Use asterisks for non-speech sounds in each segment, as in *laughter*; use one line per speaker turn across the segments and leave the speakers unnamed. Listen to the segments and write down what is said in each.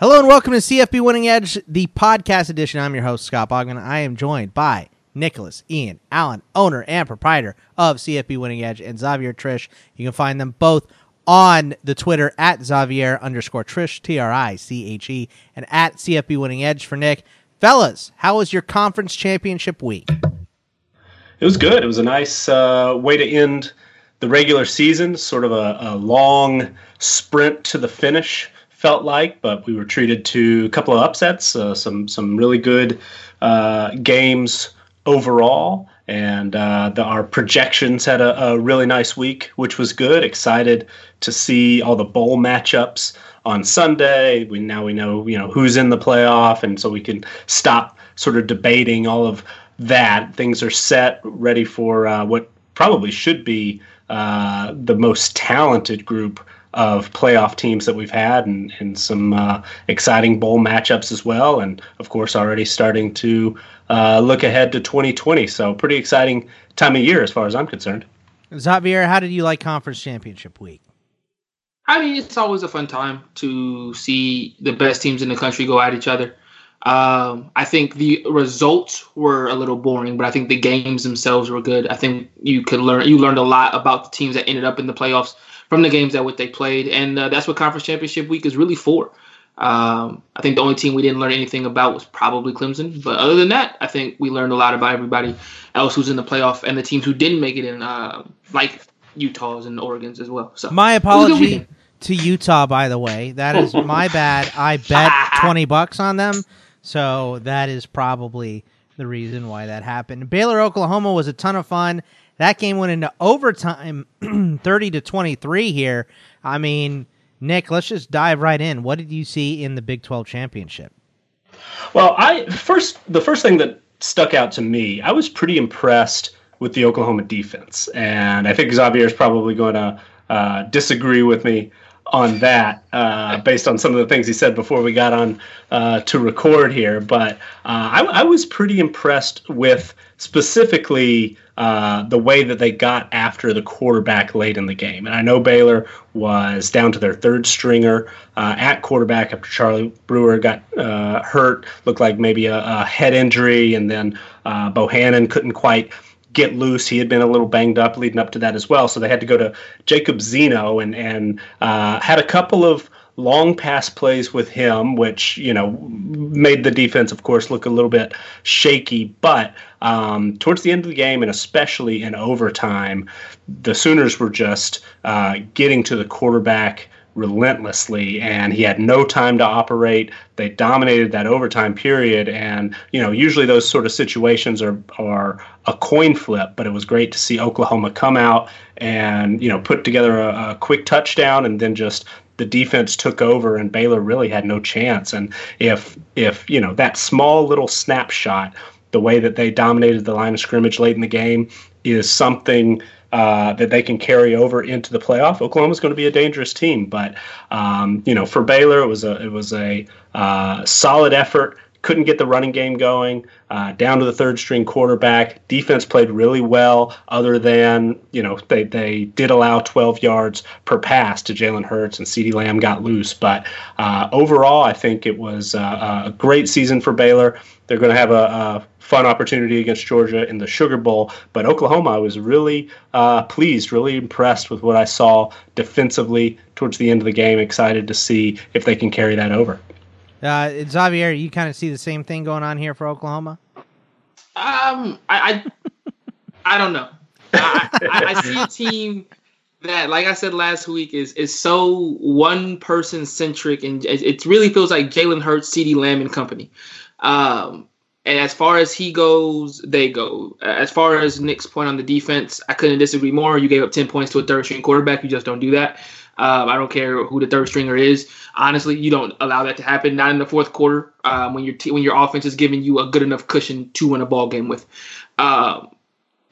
Hello and welcome to CFB Winning Edge, the podcast edition. I'm your host, Scott Bogman. I am joined by Nicholas, Ian, Allen, owner and proprietor of CFB Winning Edge, and Xavier Triche. You can find them both on the Twitter at Xavier underscore Triche, T R I C H E, and at CFB Winning Edge for Nick. Fellas, how was your conference championship week?
It was good. It was a nice uh, way to end the regular season, sort of a, a long sprint to the finish felt like, but we were treated to a couple of upsets, uh, some some really good uh, games overall, and uh, the, our projections had a, a, really nice week, which was good. Excited to see all the bowl matchups on Sunday. We now we know you know who's in the playoff, and so we can stop sort of debating all of that. Things are set, ready for uh, what probably should be uh, the most talented group of playoff teams that we've had and, and some uh, exciting bowl matchups as well. And of course, already starting to uh, look ahead to 2020. So, pretty exciting time of year as far as I'm concerned.
Xavier, how did you like conference championship week?
I mean, it's always a fun time to see the best teams in the country go at each other. Um, I think the results were a little boring, but I think the games themselves were good. I think you could learn you learned a lot about the teams that ended up in the playoffs from the games that what they played, and uh, that's what conference championship week is really for. Um, I think the only team we didn't learn anything about was probably Clemson, but other than that, I think we learned a lot about everybody else who's in the playoff and the teams who didn't make it in, uh, like Utah's and Oregon's as well. So
my apology to Utah, by the way. That is my *laughs* bad. I bet twenty bucks on them, so that is probably the reason why that happened. Baylor, Oklahoma was a ton of fun. That game went into overtime, *clears throat* thirty to twenty three. Here, I mean, Nick, let's just dive right in. What did you see in the Big Twelve championship?
Well, I first the first thing that stuck out to me, I was pretty impressed with the Oklahoma defense, and I think Xavier is probably going to uh, disagree with me on that uh, based on some of the things he said before we got on uh, to record here. But uh, I, I, was pretty impressed with specifically uh, the way that they got after the quarterback late in the game. And I know Baylor was down to their third stringer uh, at quarterback after Charlie Brewer got uh, hurt, looked like maybe a, a, head injury, and then Bohanon couldn't quite get loose. He had been a little banged up leading up to that as well, so they had to go to Jacob Zeno and and uh, had a couple of long pass plays with him, which you know made the defense, of course, look a little bit shaky. But um, towards the end of the game, and especially in overtime, the Sooners were just uh, getting to the quarterback relentlessly and he had no time to operate they dominated that overtime period and you know usually those sort of situations are are a coin flip but it was great to see Oklahoma come out and you know put together a, a quick touchdown and then just the defense took over and Baylor really had no chance and if if you know that small little snapshot the way that they dominated the line of scrimmage late in the game is something uh, that they can carry over into the playoff. Oklahoma's going to be a dangerous team, but um, you know, for Baylor, it was a it was a uh, solid effort. Couldn't get the running game going. Uh, down to the third string quarterback. Defense played really well, other than you know they they did allow 12 yards per pass to Jalen Hurts and CeeDee Lamb got loose. But uh, overall, I think it was uh, a great season for Baylor. They're going to have a, a fun opportunity against Georgia in the Sugar Bowl. But Oklahoma, I was really uh, pleased, really impressed with what I saw defensively towards the end of the game. Excited to see if they can carry that over.
Uh, Xavier, you kind of see the same thing going on here for Oklahoma.
Um, I, I, I don't know. I, I, I see a team that, like I said last week, is is so one person centric, and it, it really feels like Jalen Hurts, CeeDee Lamb, and company. Um, and as far as he goes, they go. As far as Nick's point on the defense, I couldn't disagree more. You gave up 10 points to a third string quarterback. You just don't do that. Um, I don't care who the third stringer is. Honestly, you don't allow that to happen. Not in the fourth quarter um, when your t- when your offense is giving you a good enough cushion to win a ball game with. Um,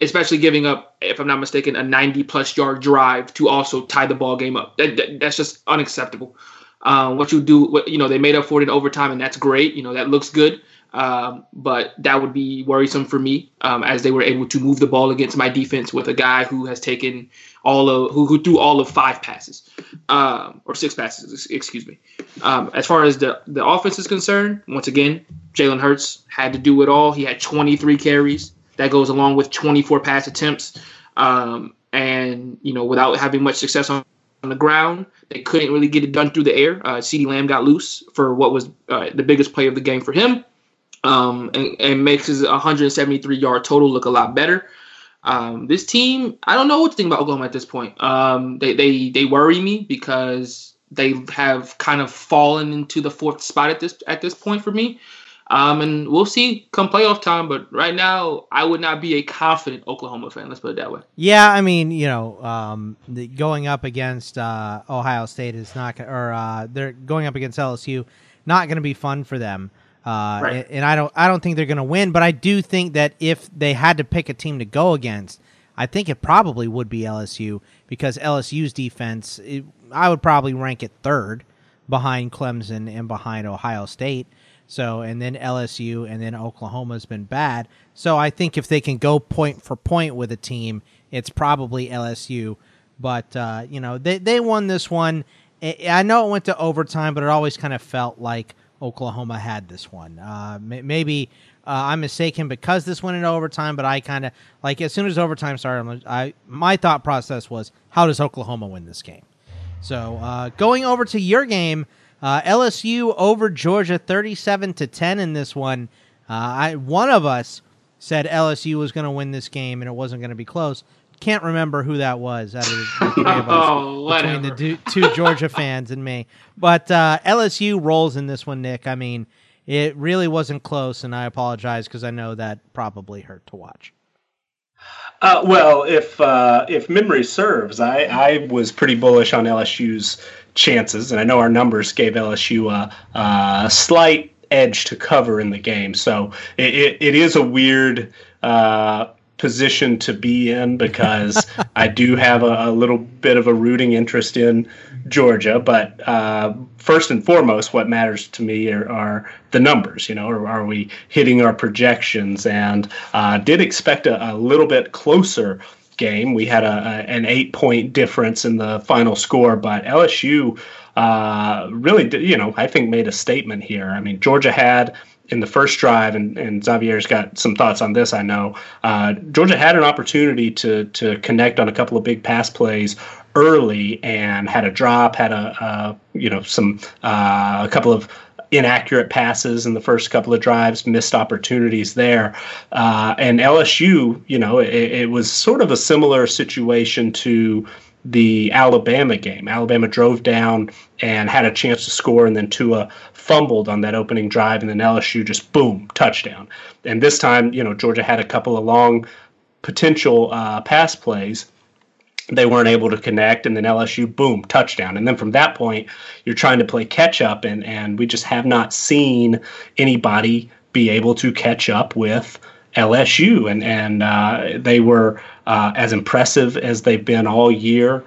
especially giving up, if I'm not mistaken, a 90 plus yard drive to also tie the ball game up. That, that, that's just unacceptable. Um, what you do, what, you know, they made up for it in overtime, and that's great. You know, that looks good. Um, but that would be worrisome for me um, as they were able to move the ball against my defense with a guy who has taken all of who, who threw all of five passes um, or six passes, excuse me. Um, as far as the the offense is concerned, once again, Jalen Hurts had to do it all. He had 23 carries. That goes along with 24 pass attempts. Um, and you know, without having much success on, on, the ground, they couldn't really get it done through the air. Uh, CeeDee Lamb got loose for what was uh, the biggest play of the game for him, um, and, and, makes his 173 yard total look a lot better. Um, this team, I don't know what to think about Oklahoma at this point. Um, they they they worry me because they have kind of fallen into the fourth spot at this at this point for me. Um, and we'll see come playoff time. But right now, I would not be a confident Oklahoma fan. Let's put it that way.
Yeah, I mean, you know, um, the, going up against uh, Ohio State is not, or uh, they're going up against LSU, not going to be fun for them. Uh, right. and, and I don't, I don't think they're going to win. But I do think that if they had to pick a team to go against, I think it probably would be LSU because LSU's defense, it, I would probably rank it third behind Clemson and behind Ohio State. So, and then LSU and then Oklahoma's been bad. So I think if they can go point for point with a team, it's probably LSU. But, uh, you know, they, they won this one. I know it went to overtime, but it always kind of felt like Oklahoma had this one. Uh, maybe uh, I'm mistaken because this went into overtime, but I kind of like as soon as overtime started, I my thought process was, how does Oklahoma win this game? So uh, going over to your game, uh, LSU over Georgia, thirty-seven to ten in this one. Uh, I one of us said LSU was going to win this game and it wasn't going to be close. Can't remember who that was out of the *laughs* three of us oh, between the two, two *laughs* Georgia fans and me. But uh, LSU rolls in this one, Nick. I mean, it really wasn't close, and I apologize because I know that probably hurt to watch.
Uh, well, if uh, if memory serves, I, I was pretty bullish on LSU's chances, and I know our numbers gave LSU a, a slight edge to cover in the game. So it, it, it is a weird uh, position to be in because *laughs* I do have a, a, little bit of a rooting interest in Georgia. But uh, first and foremost, what matters to me are, are the numbers. You know, are, are, we hitting our projections? And uh, did expect a, a little bit closer game. We had a, a, an eight point difference in the final score, but LSU uh, really, you know, I think made a statement here. I mean, Georgia had in the first drive, and, and Xavier's got some thoughts on this. I know uh, Georgia had an opportunity to to connect on a couple of big pass plays early, and had a drop, had a, a you know some uh, a couple of inaccurate passes in the first couple of drives, missed opportunities there. Uh, and LSU, you know, it, it, was sort of a similar situation to the Alabama game. Alabama drove down and had a chance to score, and then Tua fumbled on that opening drive, and then LSU just boom, touchdown. And this time, you know, Georgia had a couple of long potential uh, pass plays they weren't able to connect and then LSU boom touchdown and then from that point you're trying to play catch up and and we just have not seen anybody be able to catch up with LSU and and uh, they were uh, as impressive as they've been all year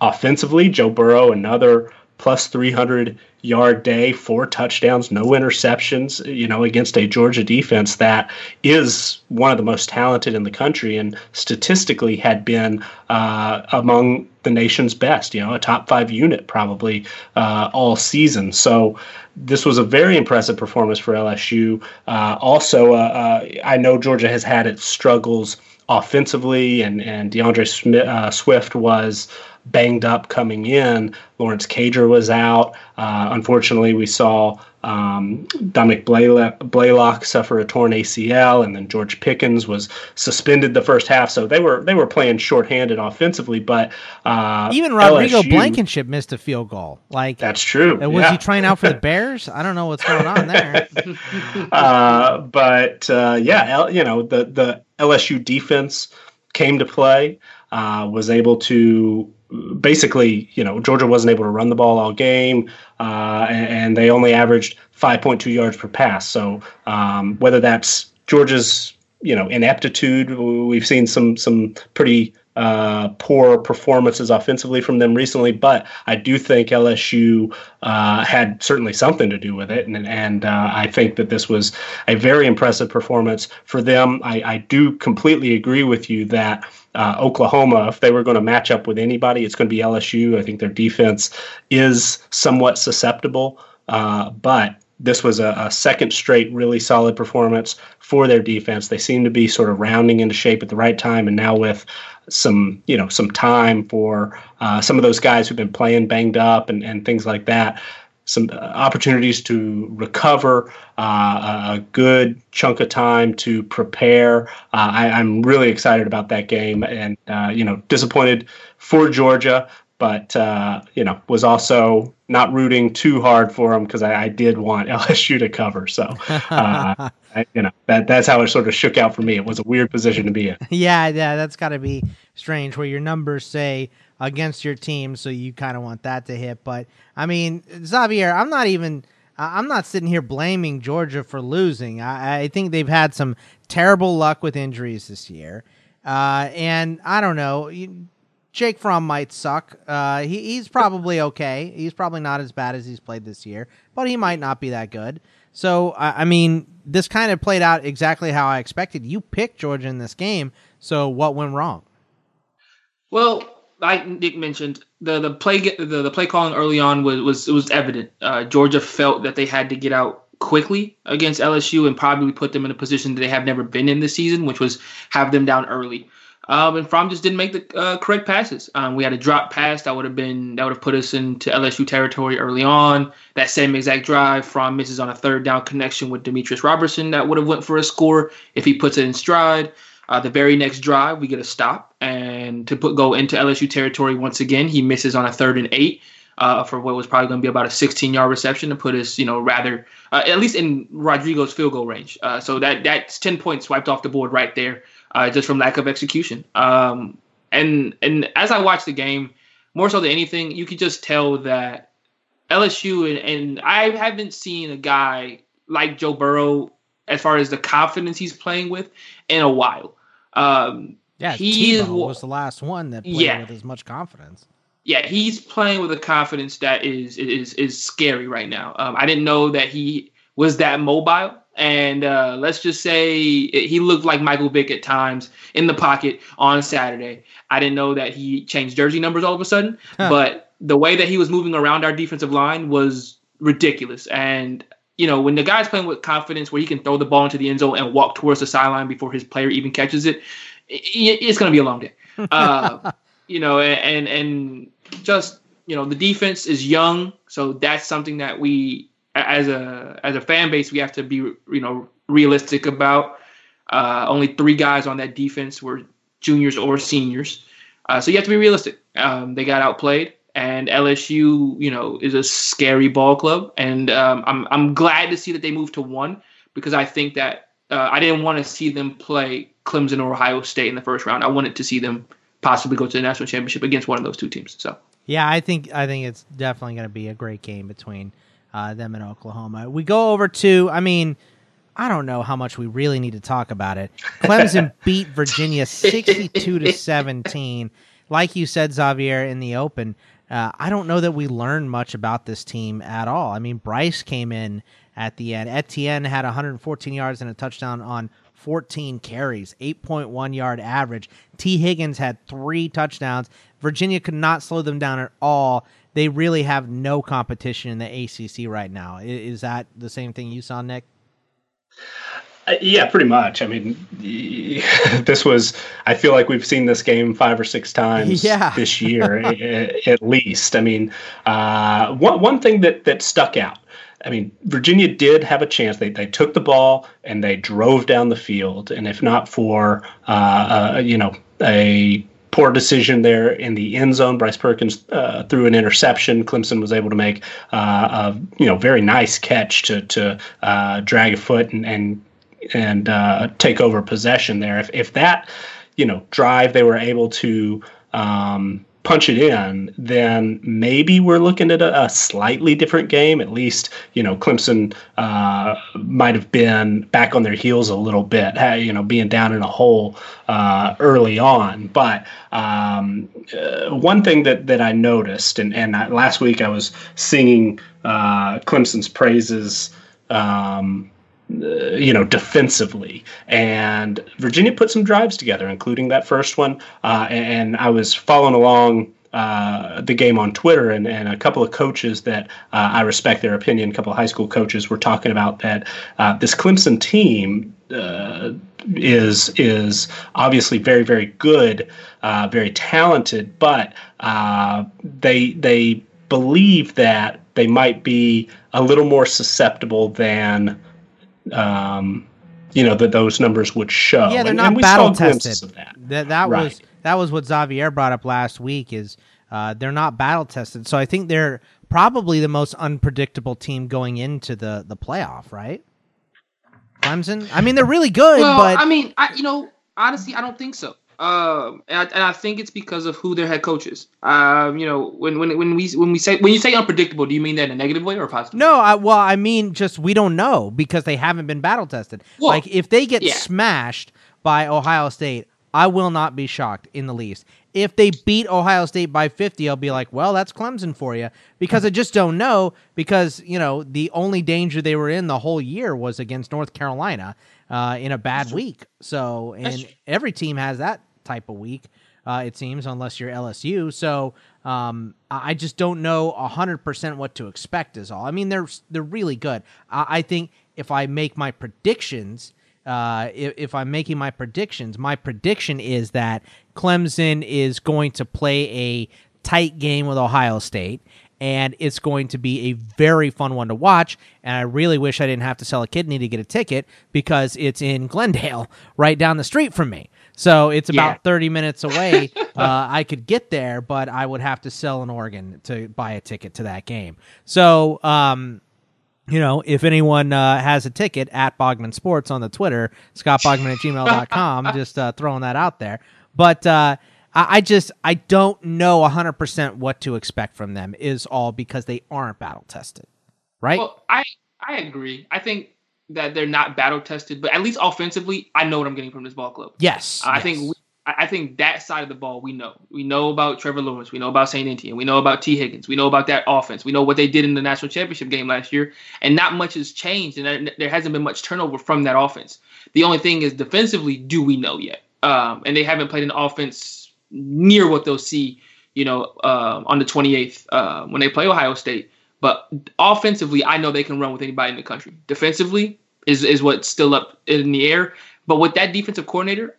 offensively. Joe Burrow another plus 300 yard day, four touchdowns, no interceptions, you know, against a Georgia defense that is one of the most talented in the country and statistically had been uh, among the nation's best, you know, a top five unit probably uh, all season. So this was a very impressive performance for LSU. Uh, also, uh, uh, I know Georgia has had its struggles offensively, and, and D'Andre Smith, uh, Swift was banged up coming in. Lawrence Cager was out. Uh, unfortunately, we saw um, Dominick Blaylock suffer a torn ACL, and then George Pickens was suspended the first half. So they were they were playing shorthanded offensively. But uh,
even Rodrigo LSU, Blankenship missed a field goal. Like
that's true.
And was yeah. he trying out for the *laughs* Bears? I don't know what's going on there. *laughs*
uh, but uh, yeah, you know the the LSU defense came to play. Uh, was able to basically, you know, Georgia wasn't able to run the ball all game, uh, and, and, they only averaged 5.2 yards per pass. So um, whether that's Georgia's, you know, ineptitude, we've seen some some pretty uh, poor performances offensively from them recently, but I do think LSU uh, had certainly something to do with it, and and uh, I think that this was a very impressive performance for them. I, I do completely agree with you that. Uh, Oklahoma, if they were going to match up with anybody, it's going to be LSU. I think their defense is somewhat susceptible, uh, but this was a, a, second straight really solid performance for their defense. They seem to be sort of rounding into shape at the right time, and now with some you know some time for uh, some of those guys who've been playing banged up and, and things like that some uh, opportunities to recover uh, a good chunk of time to prepare uh, I, am really excited about that game and uh, you know disappointed for georgia but uh, you know was also not rooting too hard for them because I, I, did want *laughs* LSU to cover. So uh, I, you know that that's how it sort of shook out for me. It was a weird position to be in. *laughs*
Yeah, yeah, that's got to be strange where your numbers say against your team, so you kind of want that to hit. But I mean, Xavier, I'm not even. I'm not sitting here blaming Georgia for losing. I, I think they've had some terrible luck with injuries this year. Uh, and I don't know. Jake Fromm might suck. Uh, he, he's probably okay. He's probably not as bad as he's played this year, but he might not be that good. So, I, I mean, this kind of played out exactly how I expected. You picked Georgia in this game, so what went wrong?
Well, like Nick mentioned, the the play the, the play calling early on was was it was evident. Uh, Georgia felt that they had to get out quickly against LSU and probably put them in a position that they have never been in this season, which was have them down early. Um, and Fromm just didn't make the uh, correct passes. Um, we had a drop pass that would have been that would have put us into LSU territory early on. That same exact drive, Fromm misses on a third down connection with Demetrius Robertson that would have went for a score if he puts it in stride. Uh, the very next drive, we get a stop and to put go into LSU territory once again. He misses on a third and eight uh, for what was probably going to be about a 16 yard reception to put us, you know, rather uh, at least in Rodrigo's field goal range. Uh, so that that's 10 points swiped off the board right there uh, just from lack of execution. Um, and and as I watched the game, more so than anything, you could just tell that LSU and, and I haven't seen a guy like Joe Burrow as far as the confidence he's playing with in a while. Um,
yeah, he Tebow was the last one that played yeah. with as much confidence.
Yeah, he's playing with a confidence that is is is scary right now. Um, I didn't know that he was that mobile and uh, let's just say it, he looked like Michael Vick at times in the pocket on Saturday. I didn't know that he changed jersey numbers all of a sudden, huh. but the way that he was moving around our defensive line was ridiculous. And you know, when the guy's playing with confidence, where he can throw the ball into the end zone and walk towards the sideline before his player even catches it, it it's going to be a long day. *laughs* Uh, you know, and and just you know, the defense is young, so that's something that we as a as a fan base, we have to be you know realistic about. Uh, only three guys on that defense were juniors or seniors, uh, so you have to be realistic. Um, they got outplayed, and LSU, you know, is a scary ball club, and um, I'm I'm glad to see that they moved to one because I think that uh, I didn't want to see them play Clemson or Ohio State in the first round. I wanted to see them possibly go to the national championship against one of those two teams. So
yeah, I think I think it's definitely going to be a great game between uh, them in Oklahoma. We go over to, I mean, I don't know how much we really need to talk about it. Clemson *laughs* beat Virginia 62 to 17. Like you said, Xavier, in the open, uh, I don't know that we learned much about this team at all. I mean, Bryce came in at the end. Etienne had 114 yards and a touchdown on 14 carries, 8.1 yard average. Tee Higgins had three touchdowns. Virginia could not slow them down at all they really have no competition in the ACC right now. Is that the same thing you saw, Nick?
Uh, yeah, pretty much. I mean, *laughs* this was. I feel like we've seen this game five or six times *laughs* yeah. this year, *laughs* at least. I mean, uh, one one thing that that stuck out. I mean, Virginia did have a chance. They they took the ball and they drove down the field, and if not for uh, uh you know a poor decision there in the end zone. Bryce Perkins uh, threw an interception. Clemson was able to make uh, a you know very nice catch to to uh, drag a foot and and and uh, take over possession there. If if that you know drive they were able to um, punch it in, then maybe we're looking at a, a slightly different game. At least, you know, Clemson uh, might have been back on their heels a little bit, you know, being down in a hole uh, early on. But um, uh, one thing that, that I noticed, and, and I, last week I was singing uh, Clemson's praises. Um, you know, defensively. And Virginia put some drives together, including that first one. Uh, and I was following along uh, the game on Twitter, and, and a couple of coaches that uh, I respect their opinion, a couple of high school coaches were talking about that uh, this Clemson team uh, is is obviously very very good, very talented, but they they believe that they might be a little more susceptible than um, you know that those numbers would show.
Yeah, they're
and,
not
and
battle tested.
That
that, that
right.
was that was what Xavier brought up last week. Is uh, they're not battle tested, so I think they're probably the most unpredictable team going into the the playoff. Right? Clemson. I mean, they're really good,
well,
but
I mean, I, you know, honestly, I don't think so. Um, and I, and I, think it's because of who their head coach is. Um, you know, when when when we when we say when you say unpredictable, do you mean that in a negative way or positive?
No, I, well, I mean just we don't know because they haven't been battle tested. Well, like if they get yeah. smashed by Ohio State, I will not be shocked in the least. If they beat Ohio State by 50, I'll be like, well, that's Clemson for you because I just don't know because, you know, the only danger they were in the whole year was against North Carolina uh, in a bad week. So, and every team has that type of week, uh, it seems, unless you're LSU. So, um, I just don't know hundred percent what to expect. Is all. I mean, they're they're really good. I, I think if I make my predictions, uh, if, if, I'm making my predictions, my prediction is that Clemson is going to play a tight game with Ohio State, and it's going to be a very fun one to watch. And I really wish I didn't have to sell a kidney to get a ticket because it's in Glendale, *laughs* right down the street from me. So it's about yeah. 30 minutes away. *laughs* uh, I could get there, but I would have to sell an organ to buy a ticket to that game. So, um, you know, if anyone uh, has a ticket at Bogman Sports on the Twitter, Scott Bogman at gmail.com, *laughs* just uh, throwing that out there. But uh, I, I, just, I don't know 100% what to expect from them, is all because they aren't battle tested, right?
Well, I, I agree. I think that they're not battle tested, but at least offensively, I know what I'm getting from this ball club.
Yes.
I
yes.
think we, I think that side of the ball we know. We know about Trevor Lawrence. We know about St. Etienne. We know about Tee Higgins. We know about that offense. We know what they did in the national championship game last year, and not much has changed, and there hasn't been much turnover from that offense. The only thing is defensively, do we know yet? Um, and they haven't played an offense near what they'll see, you know, uh, on the 28th uh, when they play Ohio State. But offensively, I know they can run with anybody in the country. Defensively is is what's still up in the air. But with that defensive coordinator,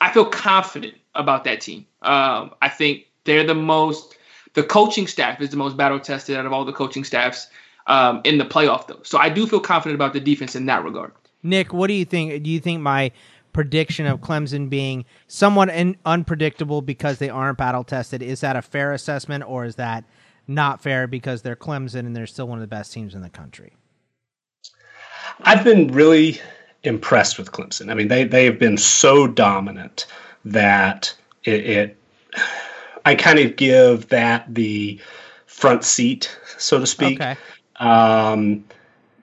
I feel confident about that team. Um, I think they're the most. The coaching staff is the most battle tested out of all the coaching staffs um, in the playoff, though. So I do feel confident about the defense in that regard.
Nick, what do you think? Do you think my prediction of Clemson being somewhat in, unpredictable because they aren't battle tested is that a fair assessment, or is that not fair because they're Clemson and they're still one of the best teams in the country?
I've been really impressed with Clemson. I mean, they they have been so dominant that it, it I kind of give that the front seat, so to speak.
Okay.
Um,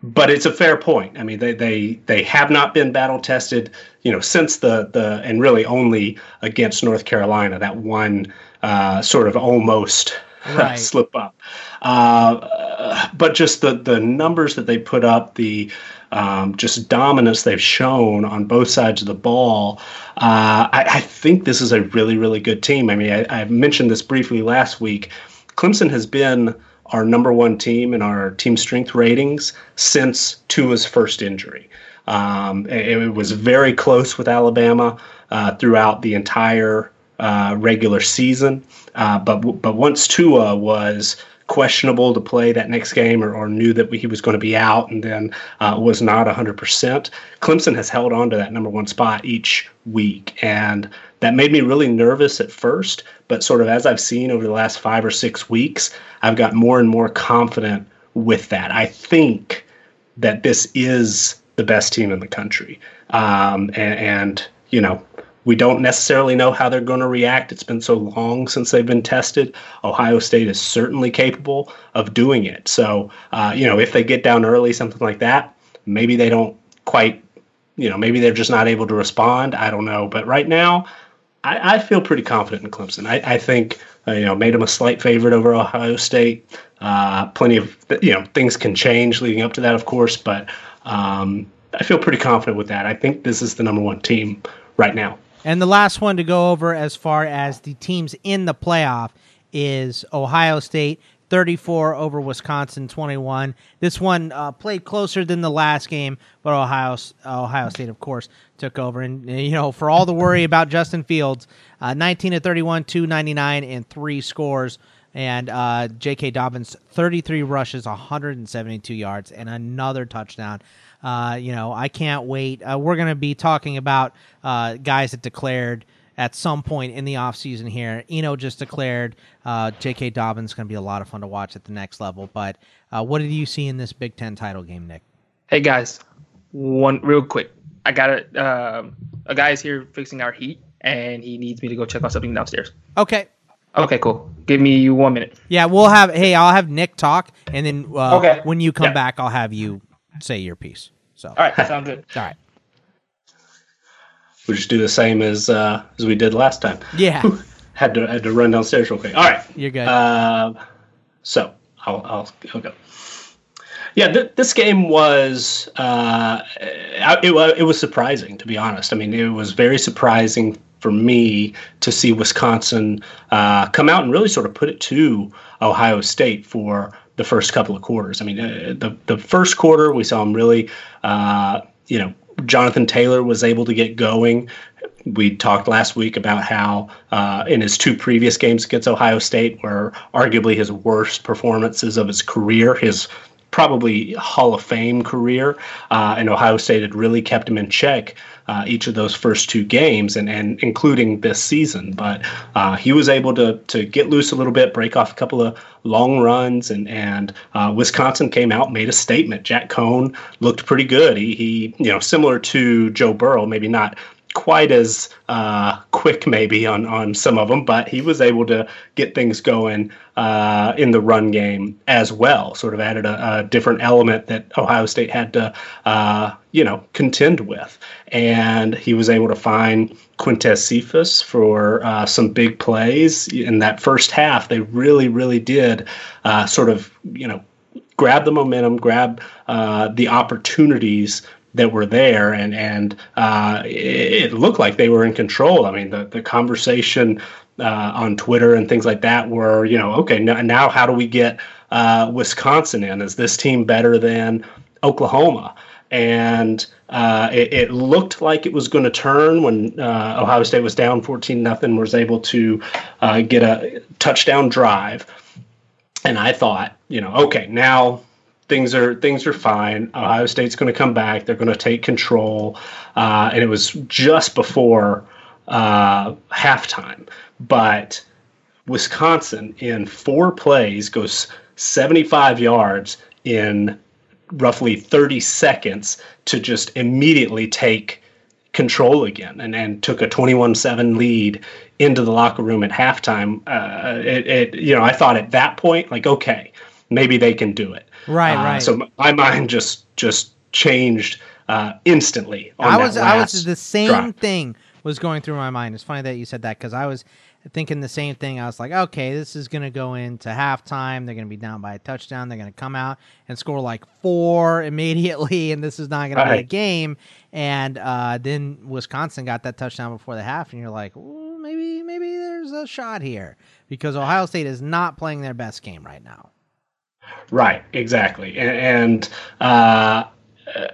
but it's a fair point. I mean, they they they have not been battle tested, you know, since the the and really only against North Carolina that one uh, sort of almost *laughs* right. slip up. Uh, but just the the numbers that they put up, the um, just dominance they've shown on both sides of the ball. Uh, I, I, think this is a really, really good team. I mean, I, I, mentioned this briefly last week. Clemson has been our number one team in our team strength ratings since Tua's first injury. Um, it, it, was very close with Alabama uh, throughout the entire uh, regular season, uh, but but once Tua was questionable to play that next game or, or knew that he was going to be out and then uh, was not 100%. Clemson has held on to that number one spot each week. And that made me really nervous at first. But sort of as I've seen over the last five or six weeks, I've got more and more confident with that. I think that this is the best team in the country. Um, and, and, you know, we don't necessarily know how they're going to react. It's been so long since they've been tested. Ohio State is certainly capable of doing it. So, uh, you know, if they get down early, something like that, maybe they don't quite, you know, maybe they're just not able to respond. I don't know. But right now, I, I feel pretty confident in Clemson. I, I think, uh, you know, made them a slight favorite over Ohio State. Uh, plenty of, you know, things can change leading up to that, of course, but um, I feel pretty confident with that. I think this is the number one team right now.
And the last one to go over as far as the teams in the playoff is Ohio State 34 over Wisconsin 21. This one uh, played closer than the last game, but Ohio Ohio State, of course, took over. And you know, for all the worry *laughs* about Justin Fields, uh, 19 to 31, 299, and three scores. And uh, J.K. Dobbins, 33 rushes, 172 yards, and another touchdown. Uh, you know, I can't wait. Uh, we're going to be talking about uh, guys that declared at some point in the offseason here. Eno just declared uh, J.K. Dobbins going to be a lot of fun to watch at the next level. But uh, what did you see in this Big Ten title game, Nick?
Hey, guys, one real quick. I got a, uh, a guy is here fixing our heat, and he needs me to go check on something downstairs.
Okay.
Okay, cool. Give me one minute.
Yeah, we'll have. Hey, I'll have Nick talk, and then uh, okay. when you come yeah. back, I'll have you say your piece. So
all right, sounds good.
all right.
We just do the same as uh, as we did last time.
Yeah. *laughs*
had to had to run downstairs real quick. All right.
You're good.
Uh, so I'll, I'll I'll go. Yeah, th- this game was uh, it, it was surprising to be honest. I mean, it was very surprising for me to see Wisconsin uh, come out and really sort of put it to Ohio State for the first couple of quarters. I mean, uh, the the first quarter we saw them really, uh, you know, Jonathan Taylor was able to get going. We talked last week about how uh, in his two previous games against Ohio State were arguably his worst performances of his career, his probably Hall of Fame career, uh, and Ohio State had really kept him in check uh, each of those first two games, and, and including this season. But uh, he was able to to get loose a little bit, break off a couple of long runs, and and uh, Wisconsin came out, made a statement. Jack Coan looked pretty good. He he you know similar to Joe Burrow, maybe not quite as uh, quick maybe on on some of them, but he was able to get things going uh, in the run game as well. Sort of added a, a different element that Ohio State had to uh, you know contend with, and he was able to find Quintez Cephus for uh, some big plays in that first half. They really really did uh, sort of you know grab the momentum, grab uh, the opportunities that were there, and and uh, it, looked like they were in control. I mean, the the conversation uh, on Twitter and things like that were, you know, okay, now, now how do we get uh, Wisconsin in? Is this team better than Oklahoma? And uh, it, it, looked like it was going to turn when uh, Ohio State was down 14 nothing, was able to uh, get a touchdown drive. And I thought, you know, okay, now things are things are fine. Ohio State's going to come back. They're going to take control, uh, and it was just before uh, halftime. But Wisconsin, in four plays, goes 75 yards in roughly 30 seconds to just immediately take control again and, and took a 21-7 lead into the locker room at halftime. Uh, it, it, you know, I thought at that point, like, okay, maybe they can do it.
Right, uh, right.
So my mind just just changed uh, instantly. I
was I was the same drop. thing was going through my mind. It's funny that you said that because I was thinking the same thing. I was like, okay, this is going to go into halftime. They're going to be down by a touchdown. They're going to come out and score like four *laughs* immediately, and this is not going to be a game. And uh, then Wisconsin got that touchdown before the half, and you're like, maybe maybe there's a shot here because Ohio State is not playing their best game right now.
Right, exactly, and, and uh,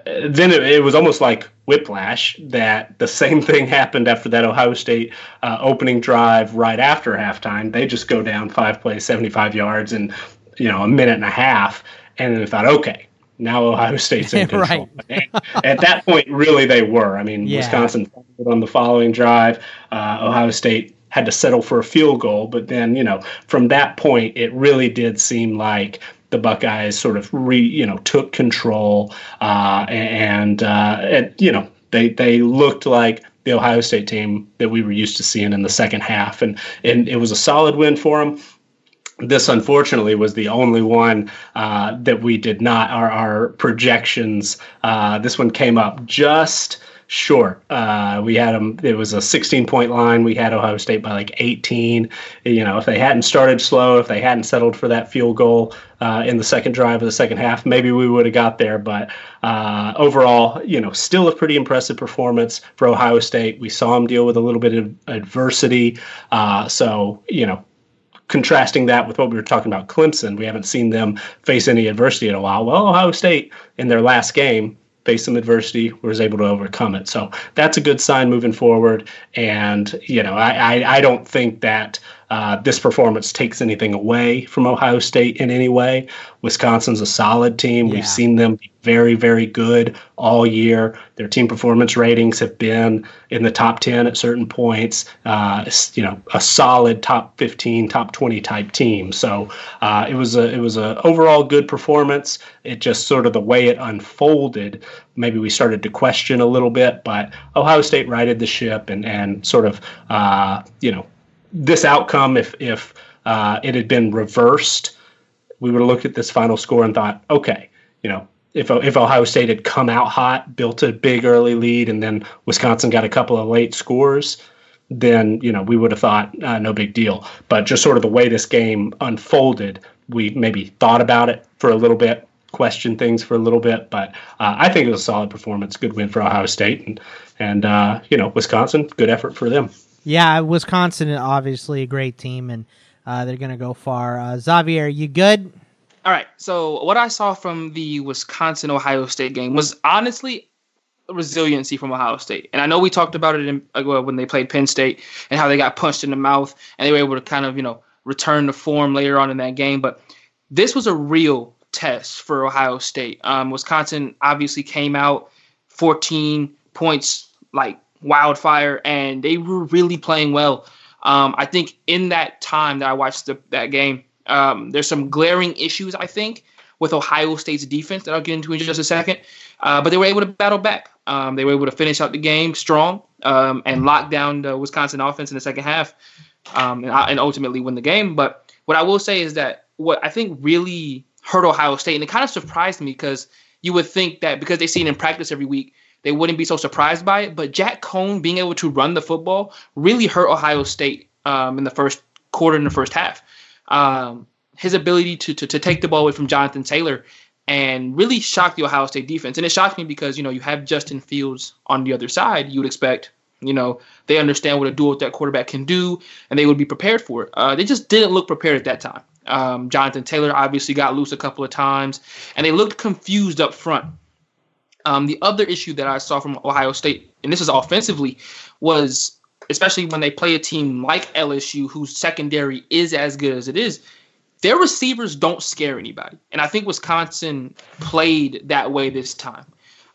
then it, it, was almost like whiplash that the *laughs* same thing happened after that Ohio State uh, opening drive right after halftime. They just go down five plays, seventy-five yards, in you know a minute and a half, and then we thought, okay, now Ohio *laughs* State's in *laughs* control. right. At that point, really, they were. I mean, yeah. Wisconsin on the following drive. Uh, Ohio State had to settle for a field goal, but then you know from that point, it really did seem like the Buckeyes sort of re you know took control uh, and uh, and you know they they looked like the Ohio State team that we were used to seeing in the second half, and and it was a solid win for them this unfortunately was the only one uh, that we did not our, our projections uh, this one came up just short uh, we had them it was a 16 point line. We had ohio state by like 18 you know if they hadn't started slow if they hadn't settled for that field goal uh, in the second drive of the second half maybe we would have got there. But uh, overall you know still a pretty impressive performance for ohio state. We saw them deal with a little bit of adversity. Uh, so you know contrasting that with what we were talking about Clemson, we haven't seen them face any adversity in a while. Well, Ohio State in their last game faced some adversity, was able to overcome it. So that's a good sign moving forward. And you know, I I, I don't think that uh, this performance takes anything away from Ohio State in any way. Wisconsin's a solid team. Yeah. We've seen them be very, very good all year. Their team performance ratings have been in the top 10 at certain points. Uh, you know, a solid top 15, top 20 type team. So uh, it was a it was a overall good performance. It just sort of the way it unfolded. Maybe we started to question a little bit, but Ohio State righted the ship and and sort of uh, you know this outcome if if uh, it had been reversed we would have looked at this final score and thought, okay, you know, if if Ohio State had come out hot, built a big early lead, and then Wisconsin got a couple of late scores, then you know we would have thought uh, no big deal. But just sort of the way this game unfolded, we maybe thought about it for a little bit, questioned things for a little bit. But uh, I think it was a solid performance, good win for Ohio State, and and uh, you know Wisconsin, good effort for them.
Yeah, Wisconsin obviously a great team, and uh, they're going to go far. Uh, Xavier, you good?
All right. So what I saw from the Wisconsin Ohio State game was honestly resiliency from Ohio State. And I know we talked about it in, uh, when they played Penn State and how they got punched in the mouth and they were able to kind of, you know, return to form later on in that game. But this was a real test for Ohio State. Um, Wisconsin obviously came out 14 points like wildfire and they were really playing well. Um, I think in that time that I watched the, that game, um, there's some glaring issues, I think, with Ohio State's defense that I'll get into in just a second. Uh, but they were able to battle back. Um, they were able to finish out the game strong um, and lock down the Wisconsin offense in the second half um, and, and, ultimately win the game. But what I will say is that what I think really hurt Ohio State, and it kind of surprised me because you would think that because they see it in practice every week, they wouldn't be so surprised by it. But Jack Coan being able to run the football really hurt Ohio State um, in the first quarter in the first half. Um, his ability to, to to take the ball away from Jonathan Taylor and really shock the Ohio State defense. And it shocked me because you know you have Justin Fields on the other side. You would expect you know they understand what a dual threat quarterback can do, and they would be prepared for it. Uh, they just didn't look prepared at that time. Um, Jonathan Taylor obviously got loose a couple of times, and they looked confused up front. Um, the other issue that I saw from Ohio State, and this is offensively, was especially when they play a team like LSU, whose secondary is as good as it is, their receivers don't scare anybody. And I think Wisconsin played that way this time.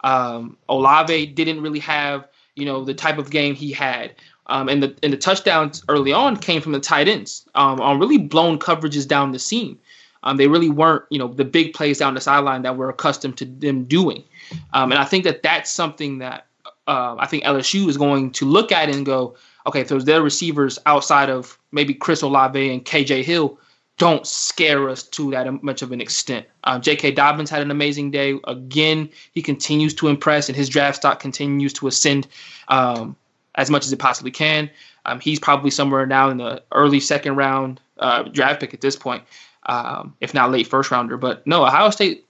Um, Olave didn't really have, you know, the type of game he had. Um, and the and the touchdowns early on came from the tight ends um, on really blown coverages down the seam. Um, they really weren't, you know, the big plays down the sideline that we're accustomed to them doing. Um, and I think that that's something that uh, I think LSU is going to look at and go, okay, so their receivers outside of maybe Chris Olave and KJ Hill don't scare us to that much of an extent. Um, J.K. Dobbins had an amazing day. Again, he continues to impress, and his draft stock continues to ascend um, as much as it possibly can. Um, he's probably somewhere now in the early second round uh, draft pick at this point, um, if not late first rounder. But no, Ohio State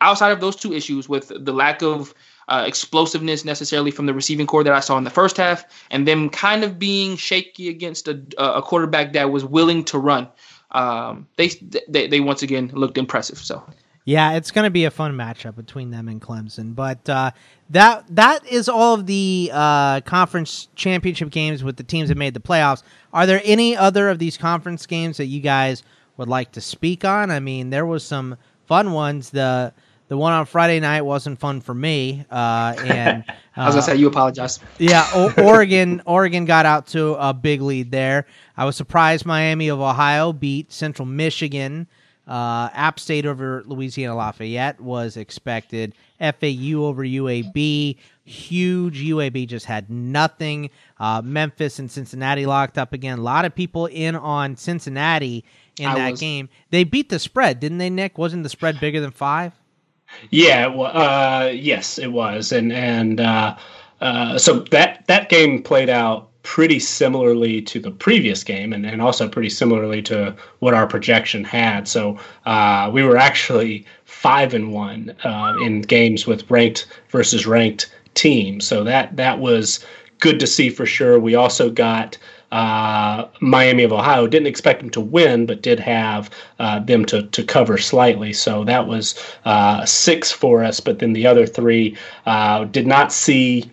outside of those two issues with the lack of uh, explosiveness necessarily from the receiving corps that I saw in the first half, and them kind of being shaky against a, a quarterback that was willing to run. Um, they, they they once again looked impressive. So.
Yeah, it's going to be a fun matchup between them and Clemson. But uh, that that is all of the uh, conference championship games with the teams that made the playoffs. Are there any other of these conference games that you guys would like to speak on? I mean, there was some fun ones. The the one on Friday night wasn't fun for me. Uh, *laughs* and uh,
I was gonna say you apologize.
Yeah, o- *laughs* Oregon. Oregon got out to a big lead there. I was surprised Miami of Ohio beat Central Michigan Uh, App State over Louisiana Lafayette was expected. FAU over UAB, huge. UAB just had nothing. Uh, Memphis and Cincinnati locked up again. A lot of people in on Cincinnati in
I
that
was.
game. They beat the spread, didn't they, Nick? Wasn't the spread bigger than five?
Yeah, well, uh, yes, it was, and and uh, uh, so that that game played out pretty similarly to the previous game, and, and also pretty similarly to what our projection had. So uh, we were actually five and one uh, in games with ranked versus ranked teams. So that that was good to see for sure. We also got uh, Miami of Ohio. Didn't expect them to win, but did have uh, them to, to cover slightly. So that was uh, six for us. But then the other three uh, did not see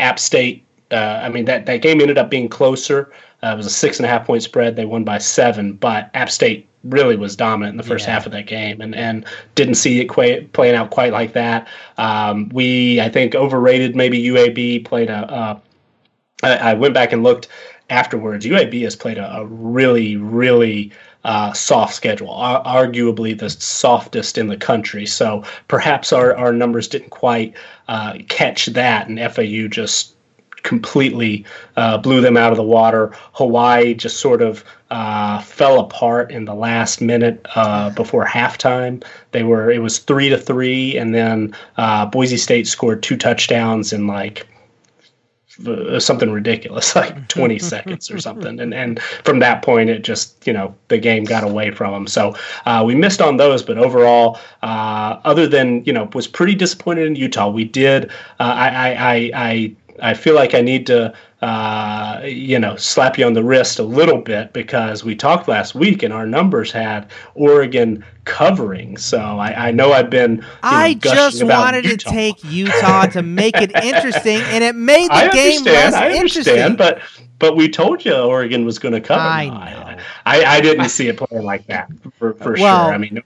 App State. Uh, I mean, that, that game ended up being closer. Uh, it was a six and a half point spread. They won by seven, but App State really was dominant in the first
Yeah.
half of that game and, and didn't see it quite playing out quite like that. Um, we, I think, overrated maybe UAB, played a, a I, I went back and looked afterwards. UAB has played a, a really, really uh, soft schedule, ar- arguably the softest in the country. So perhaps our, our numbers didn't quite uh, catch that, and FAU just completely uh, blew them out of the water. Hawaii just sort of uh, fell apart in the last minute uh, before halftime. They were it was three to three, and then uh, Boise State scored two touchdowns in like something ridiculous, *laughs* like 20 seconds or something. And and from that point, it just you know the game got away from them. So uh, we missed on those, but overall, uh, other than you know, was pretty disappointed in Utah. We did. Uh, I, I I I I feel like I need to. Uh, you know, slap you on the wrist a little bit because we talked last week and our numbers had Oregon covering. So I, I know I've been. You know,
I just wanted
Utah.
to take Utah to make it interesting, and it made the *laughs*
I
game less
I
interesting.
understand, but but we told you Oregon was going to cover.
I
No,
know.
I, I didn't see it playing like that for, for
Well,
sure. I mean,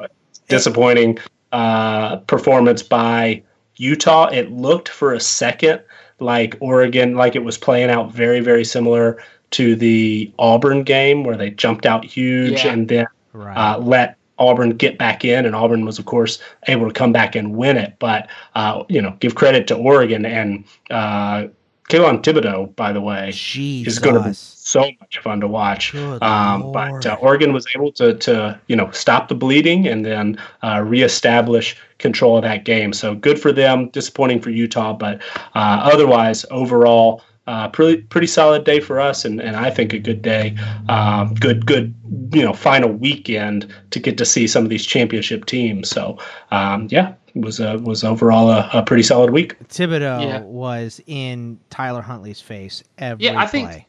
disappointing uh, performance by Utah. It looked for a second like Oregon, like it was playing out very very similar to the Auburn game where they jumped out huge
Yeah.
and then
right.
uh, let Auburn get back in, and Auburn was, of course, able to come back and win it. But uh, you know, give credit to Oregon and uh, Kayvon Thibodeaux, by the way,
Jesus.
is going to be so much fun to watch. Um, but uh, Oregon was able to, to you know stop the bleeding and then uh, reestablish control of that game. So good for them. Disappointing for Utah, but uh, otherwise overall. Uh, pretty pretty solid day for us, and, and I think a good day, um, good good you know final weekend to get to see some of these championship teams. So um, yeah, was a was overall a, a pretty solid week.
Thibodeaux
Yeah.
was in Tyler Huntley's face every
Yeah, I think-
play.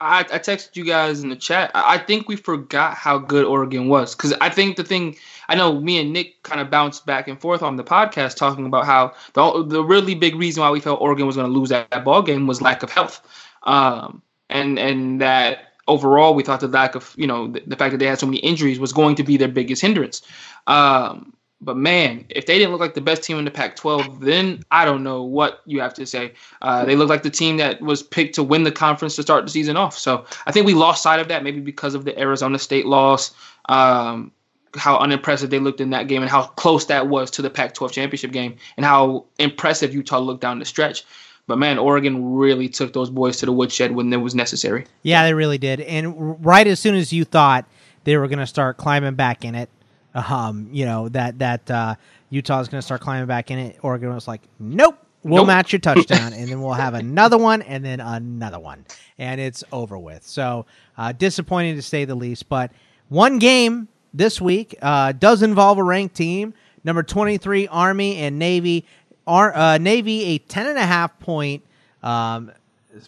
I, I texted you guys in the chat. I, I think we forgot how good Oregon was because I think the thing I know me and Nick kind of bounced back and forth on the podcast talking about how the the really big reason why we felt Oregon was going to lose that, that ball game was lack of health, um, and and that overall we thought the lack of you know the, the fact that they had so many injuries was going to be their biggest hindrance. Um, but man, if they didn't look like the best team in the Pac-12, then I don't know what you have to say. Uh, they look like the team that was picked to win the conference to start the season off. So I think we lost sight of that, maybe because of the Arizona State loss, um, how unimpressive they looked in that game, and how close that was to the Pac-12 championship game, and how impressive Utah looked down the stretch. But man, Oregon really took those boys to the woodshed when it was necessary.
Yeah, they really did. And right as soon as you thought they were going to start climbing back in it, um, you know that that uh, Utah's going to start climbing back in it. Oregon was like, "Nope, we'll
Nope.
match your touchdown, *laughs* and then we'll have another one, and then another one, and it's over with." So uh, disappointing to say the least. But one game this week uh, does involve a ranked team, number twenty-three Army and Navy. Ar- uh, Navy a ten and a half point. Um,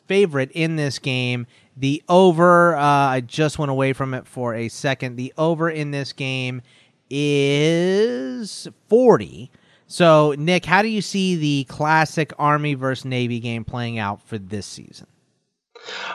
favorite in this game. The over, uh, I just went away from it for a second. The over in this game is 40. So, Nick, how do you see the classic Army versus Navy game playing out for this season?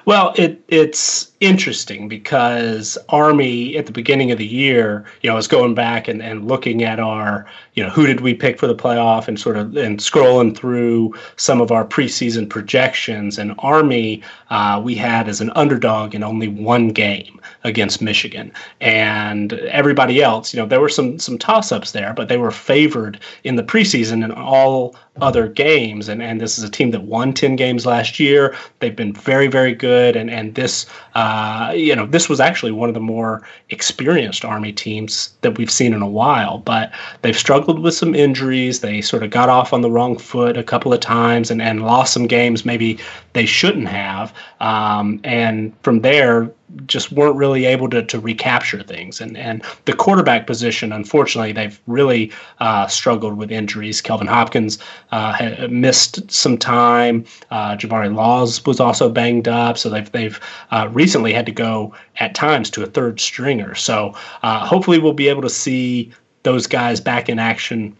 Well, it it's interesting because Army at the beginning of the year, you know, was going back and, and looking at our, you know, who did we pick for the playoff and sort of and scrolling through some of our preseason projections. And Army, uh, we had as an underdog in only one game against Michigan, and everybody else, you know, there were some some toss ups there, but they were favored in the preseason in all other games. And and this is a team that won ten games last year. They've been very very good, and and this. Uh, you know, this was actually one of the more experienced Army teams that we've seen in a while, but they've struggled with some injuries. They sort of got off on the wrong foot a couple of times and, and lost some games maybe they shouldn't have. Um, and from there, just weren't really able to, to recapture things. And and the quarterback position, unfortunately, they've really uh, struggled with injuries. Kelvin Hopkins uh, missed some time. Uh, Jabari Laws was also banged up, so they've they've uh, recently had to go at times to a third stringer. So uh, hopefully, we'll be able to see those guys back in action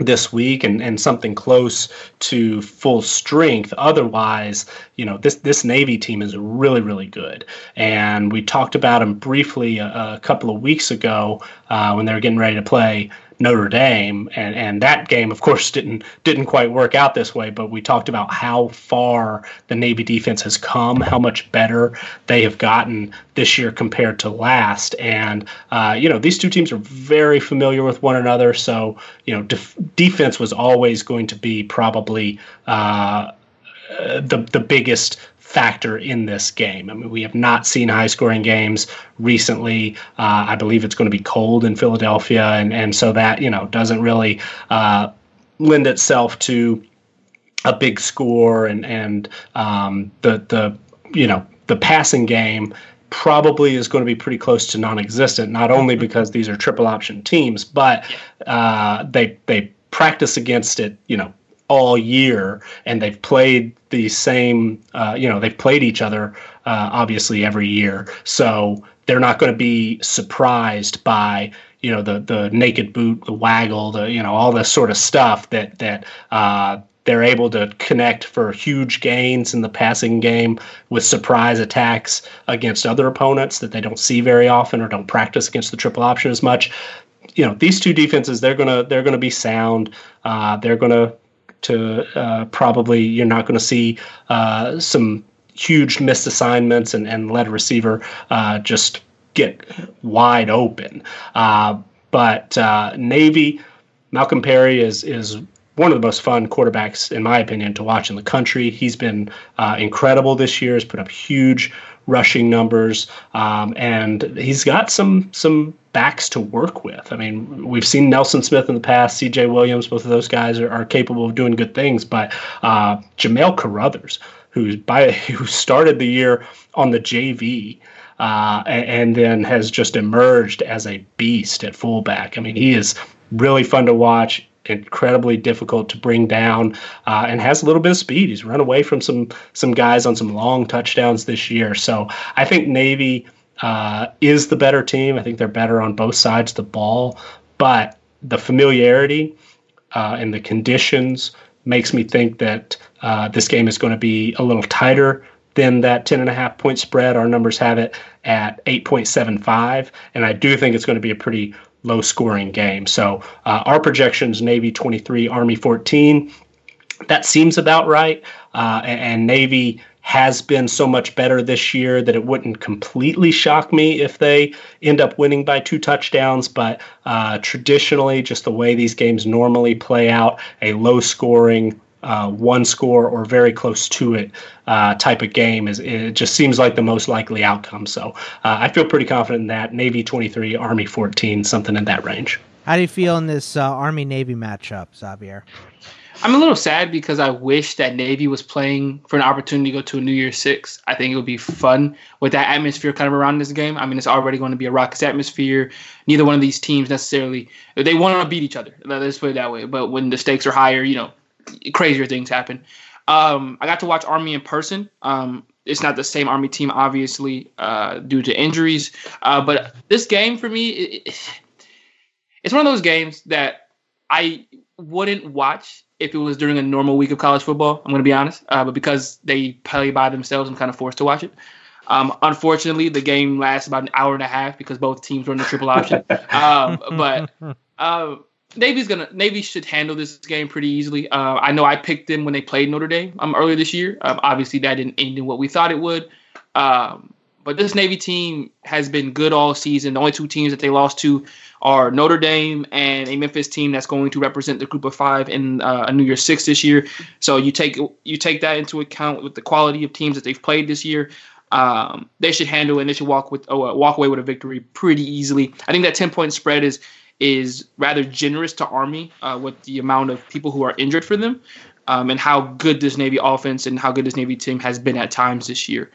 this week and, and something close to full strength. Otherwise, you know, this this Navy team is really, really good. And we talked about them briefly a, a couple of weeks ago uh, when they were getting ready to play Notre Dame, and and that game, of course, didn't didn't quite work out this way. But we talked about how far the Navy defense has come, how much better they have gotten this year compared to last, and uh, you know these two teams are very familiar with one another. So you know def- defense was always going to be probably. Uh, the the biggest factor in this game. I mean, we have not seen high scoring games recently. Uh, I believe it's going to be cold in Philadelphia, and, and so that, you know, doesn't really uh, lend itself to a big score and, and um, the, the, you know, the passing game probably is going to be pretty close to non-existent not only mm-hmm. because these are triple option teams but uh, they they practice against it you know all year, and they've played the same. Uh, you know, they've played each other uh, obviously every year, so they're not going to be surprised by you know the the naked boot, the waggle, the you know all this sort of stuff that that. Uh, they're able to connect for huge gains in the passing game with surprise attacks against other opponents that they don't see very often or don't practice against the triple option as much you know these two defenses they're gonna they're gonna be sound uh, they're gonna to uh, probably you're not going to see uh, some huge missed assignments and, and let a receiver uh, just get wide open. Uh, but uh, Navy, Malcolm Perry is is one of the most fun quarterbacks, in my opinion, to watch in the country. He's been uh, incredible this year. He's put up huge rushing numbers, um, and he's got some some backs to work with. I mean, we've seen Nelson Smith in the past, C.J. Williams. Both of those guys are, are capable of doing good things. But uh, Jamale Carothers, who's by *laughs* who started the year on the JV. Uh, and, and then has just emerged as a beast at fullback. I mean, he is really fun to watch incredibly difficult to bring down uh, and has a little bit of speed. He's run away from some some guys on some long touchdowns this year. So I think Navy uh, is the better team. I think they're better on both sides of the ball, but the familiarity uh, and the conditions makes me think that uh, this game is going to be a little tighter than that 10 and a half point spread. Our numbers have it at 8.75. And I do think it's going to be a pretty low scoring game. So uh, our projections Navy 23, Army 14. That seems about right. Uh, and Navy has been so much better this year that it wouldn't completely shock me if they end up winning by two touchdowns. But uh, traditionally, just the way these games normally play out, a low scoring, uh, one score or very close to it uh, type of game is it just seems like the most likely outcome. So uh, I feel pretty confident in that. Navy 23, Army 14, something in that range.
How do you feel in this uh, Army Navy matchup, Xavier?
I'm a little sad because I wish that Navy was playing for an opportunity to go to a New Year's Six. I think it would be fun with that atmosphere kind of around this game. I mean, it's already going to be a raucous atmosphere. Neither one of these teams necessarily they want to beat each other. Let's put it that way. But when the stakes are higher, you know, crazier things happen. Um, I got to watch Army in person. Um, it's not the same Army team, obviously, uh, due to injuries. Uh, but this game for me, it, it's one of those games that I wouldn't watch if it was during a normal week of college football. I'm going to be honest, uh, but because they play by themselves, I'm kind of forced to watch it. Um, unfortunately, the game lasts about an hour and a half because both teams run the triple option. *laughs* um, but uh, Navy's gonna Navy should handle this game pretty easily. Uh, I know I picked them when they played Notre Dame um, earlier this year. Um, obviously, that didn't end in what we thought it would. Um, but this Navy team has been good all season. The only two teams that they lost to are Notre Dame and a Memphis team that's going to represent the Group of Five in uh, a New Year's Six this year. So you take you take that into account with the quality of teams that they've played this year. Um, they should handle and they should walk with oh, uh, walk away with a victory pretty easily. I think that ten point spread is is rather generous to Army uh, with the amount of people who are injured for them, um, and how good this Navy offense and how good this Navy team has been at times this year.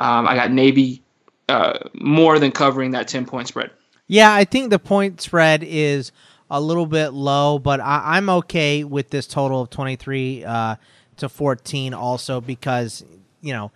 Um, I got Navy uh, more than covering that 10 point spread.
Yeah, I think the point spread is a little bit low, but I, am okay with this total of 23 uh, to 14 also because, you know,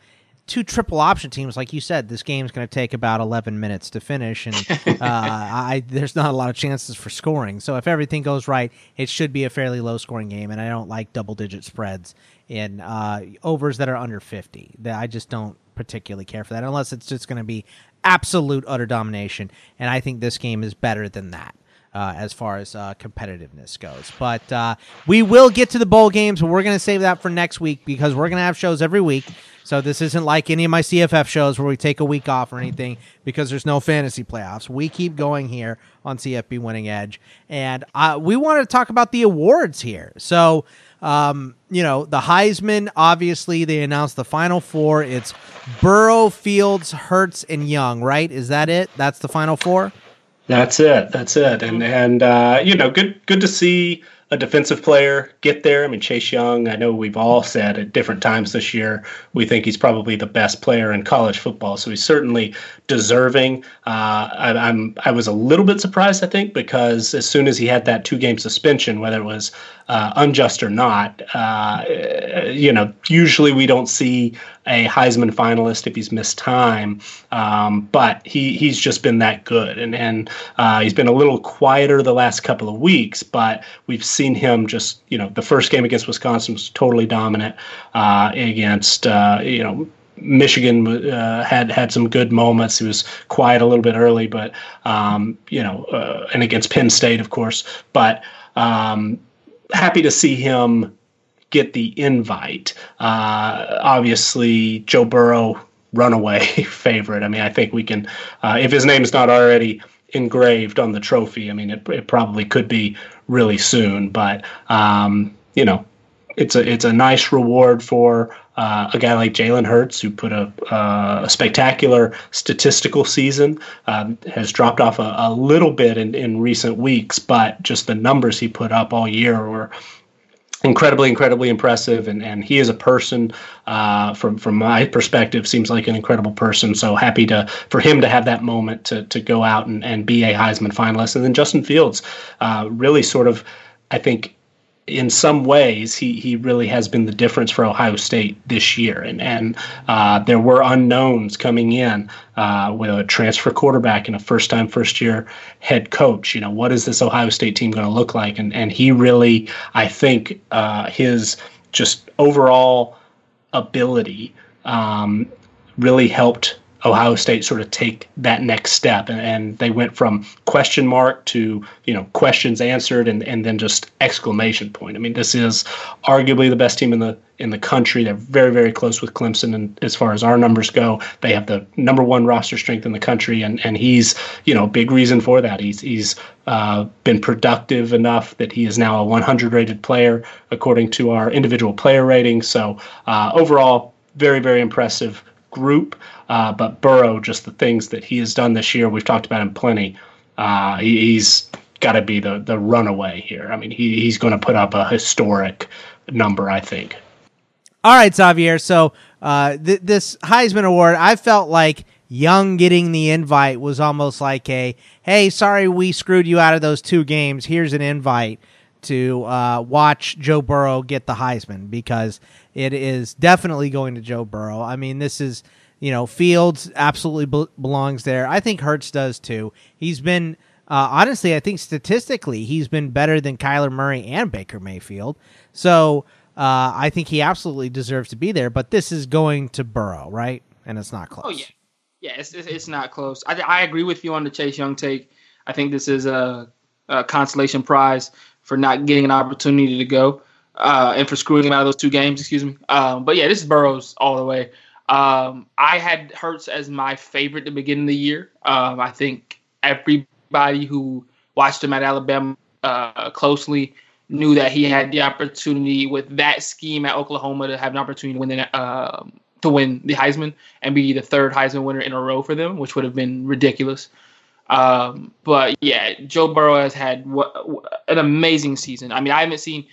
two triple option teams, like you said, this game's going to take about 11 minutes to finish, and *laughs* uh, I, there's not a lot of chances for scoring. So if everything goes right, it should be a fairly low scoring game, and I don't like double digit spreads in uh, overs that are under 50. That I just don't particularly care for that unless it's just going to be absolute utter domination. And I think this game is better than that. Uh, as far as uh, competitiveness goes. But uh, we will get to the bowl games, but we're going to save that for next week because we're going to have shows every week. So this isn't like any of my CFF shows where we take a week off or anything because there's no fantasy playoffs. We keep going here on CFB Winning Edge, and uh, we want to talk about the awards here. So um, you know, the Heisman, obviously, they announced the final four. It's Burrow, Fields, Hurts, and Young, right? Is that it? That's the final four?
That's it. That's it. And, and uh, you know, good, good to see a defensive player get there. I mean, Chase Young, I know we've all said at different times this year, we think he's probably the best player in college football. So he's certainly deserving. Uh, I, I'm I was a little bit surprised, I think, because as soon as he had that two game suspension, whether it was uh, unjust or not, uh, you know, usually we don't see a Heisman finalist if he's missed time. Um, but he he's just been that good, and and uh, he's been a little quieter the last couple of weeks. But we've seen him just you know the first game against Wisconsin was totally dominant uh, against uh, you know Michigan uh, had had some good moments. He was quiet a little bit early, but um, you know, uh, and against Penn State, of course. But um, happy to see him get the invite. Uh, obviously, Joe Burrow, runaway *laughs* favorite. I mean, I think we can, uh, if his name's not already engraved on the trophy, I mean, it, it probably could be really soon. But um, you know, it's a it's a nice reward for uh, a guy like Jalen Hurts, who put a, uh, a spectacular statistical season, um, has dropped off a, a, little bit in, in recent weeks, but just the numbers he put up all year were incredibly, incredibly impressive. And, and he is a person, uh, from from my perspective, seems like an incredible person. So happy to for him to have that moment to to go out and, and be a Heisman finalist. And then Justin Fields, uh, really sort of, I think in some ways, he he really has been the difference for Ohio State this year. And and uh, there were unknowns coming in uh, with a transfer quarterback and a first time first year head coach. You know, what is this Ohio State team going to look like? And and he really, I think, uh, his just overall ability um, really helped Ohio State sort of take that next step, and, and, they went from question mark to you know questions answered, and, and then just exclamation point. I mean, this is arguably the best team in the in the country. They're very very close with Clemson, and as far as our numbers go, they have the number one roster strength in the country, and and he's you know a big reason for that. He's he's uh, been productive enough that he is now a 100 rated player according to our individual player ratings. So uh, overall, very very impressive group. Uh, but Burrow, just the things that he has done this year, we've talked about him plenty. Uh, he, he's got to be the the runaway here. I mean, he, he's going to put up a historic number, I think.
All right, Xavier. So uh, th- this Heisman Award, I felt like Young getting the invite was almost like a, hey, sorry we screwed you out of those two games. Here's an invite to uh, watch Joe Burrow get the Heisman because it is definitely going to Joe Burrow. I mean, this is you know Fields absolutely be- belongs there. I think Hurts does too. He's been Uh, honestly, I think statistically he's been better than Kyler Murray and Baker Mayfield. So uh, I think he absolutely deserves to be there. But this is going to Burrow, right? And it's not close.
Oh yeah, yeah, it's it's, it's not close. I I agree with you on the Chase Young take. I think this is a, a consolation prize for not getting an opportunity to go uh, and for screwing him out of those two games. Excuse me. Um, but yeah, this is Burrows all the way. Um, I had Hurts as my favorite beginning of the year. Um, I think everybody who watched him at Alabama uh, closely knew that he had the opportunity with that scheme at Oklahoma to have an opportunity to win the uh, to win the Heisman and be the third Heisman winner in a row for them, which would have been ridiculous. Um, but yeah, Joe Burrow has had an amazing season. I mean, I haven't seen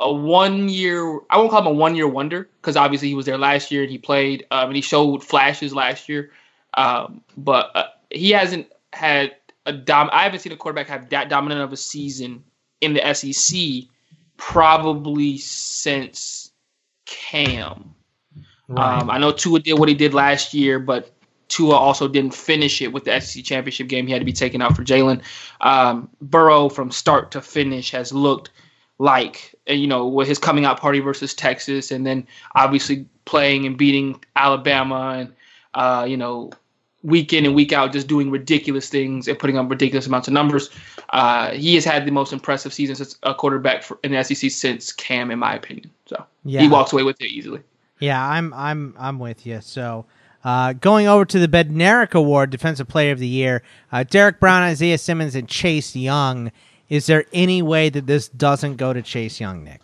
a one year. I won't call him a one year wonder because obviously he was there last year and he played um, and he showed flashes last year. Um, but uh, he hasn't had a dom. I haven't seen a quarterback have that dominant of a season in the SEC probably since Cam. Right. Um, I know Tua did what he did last year, but Tua also didn't finish it with the SEC championship game. He had to be taken out for Jalen. Um, Burrow, from start to finish, has looked like you know with his coming out party versus Texas, and then obviously playing and beating Alabama, and uh, you know week in and week out just doing ridiculous things and putting up ridiculous amounts of numbers. Uh, he has had the most impressive season as a quarterback for, in the SEC since Cam, in my opinion. So yeah. he walks away with it easily.
Yeah, I'm I'm I'm with you. So. Uh, going over to the Bednarik Award, Defensive Player of the Year, uh, Derrick Brown, Isaiah Simmons, and Chase Young. Is there any way that this doesn't go to Chase Young, Nick?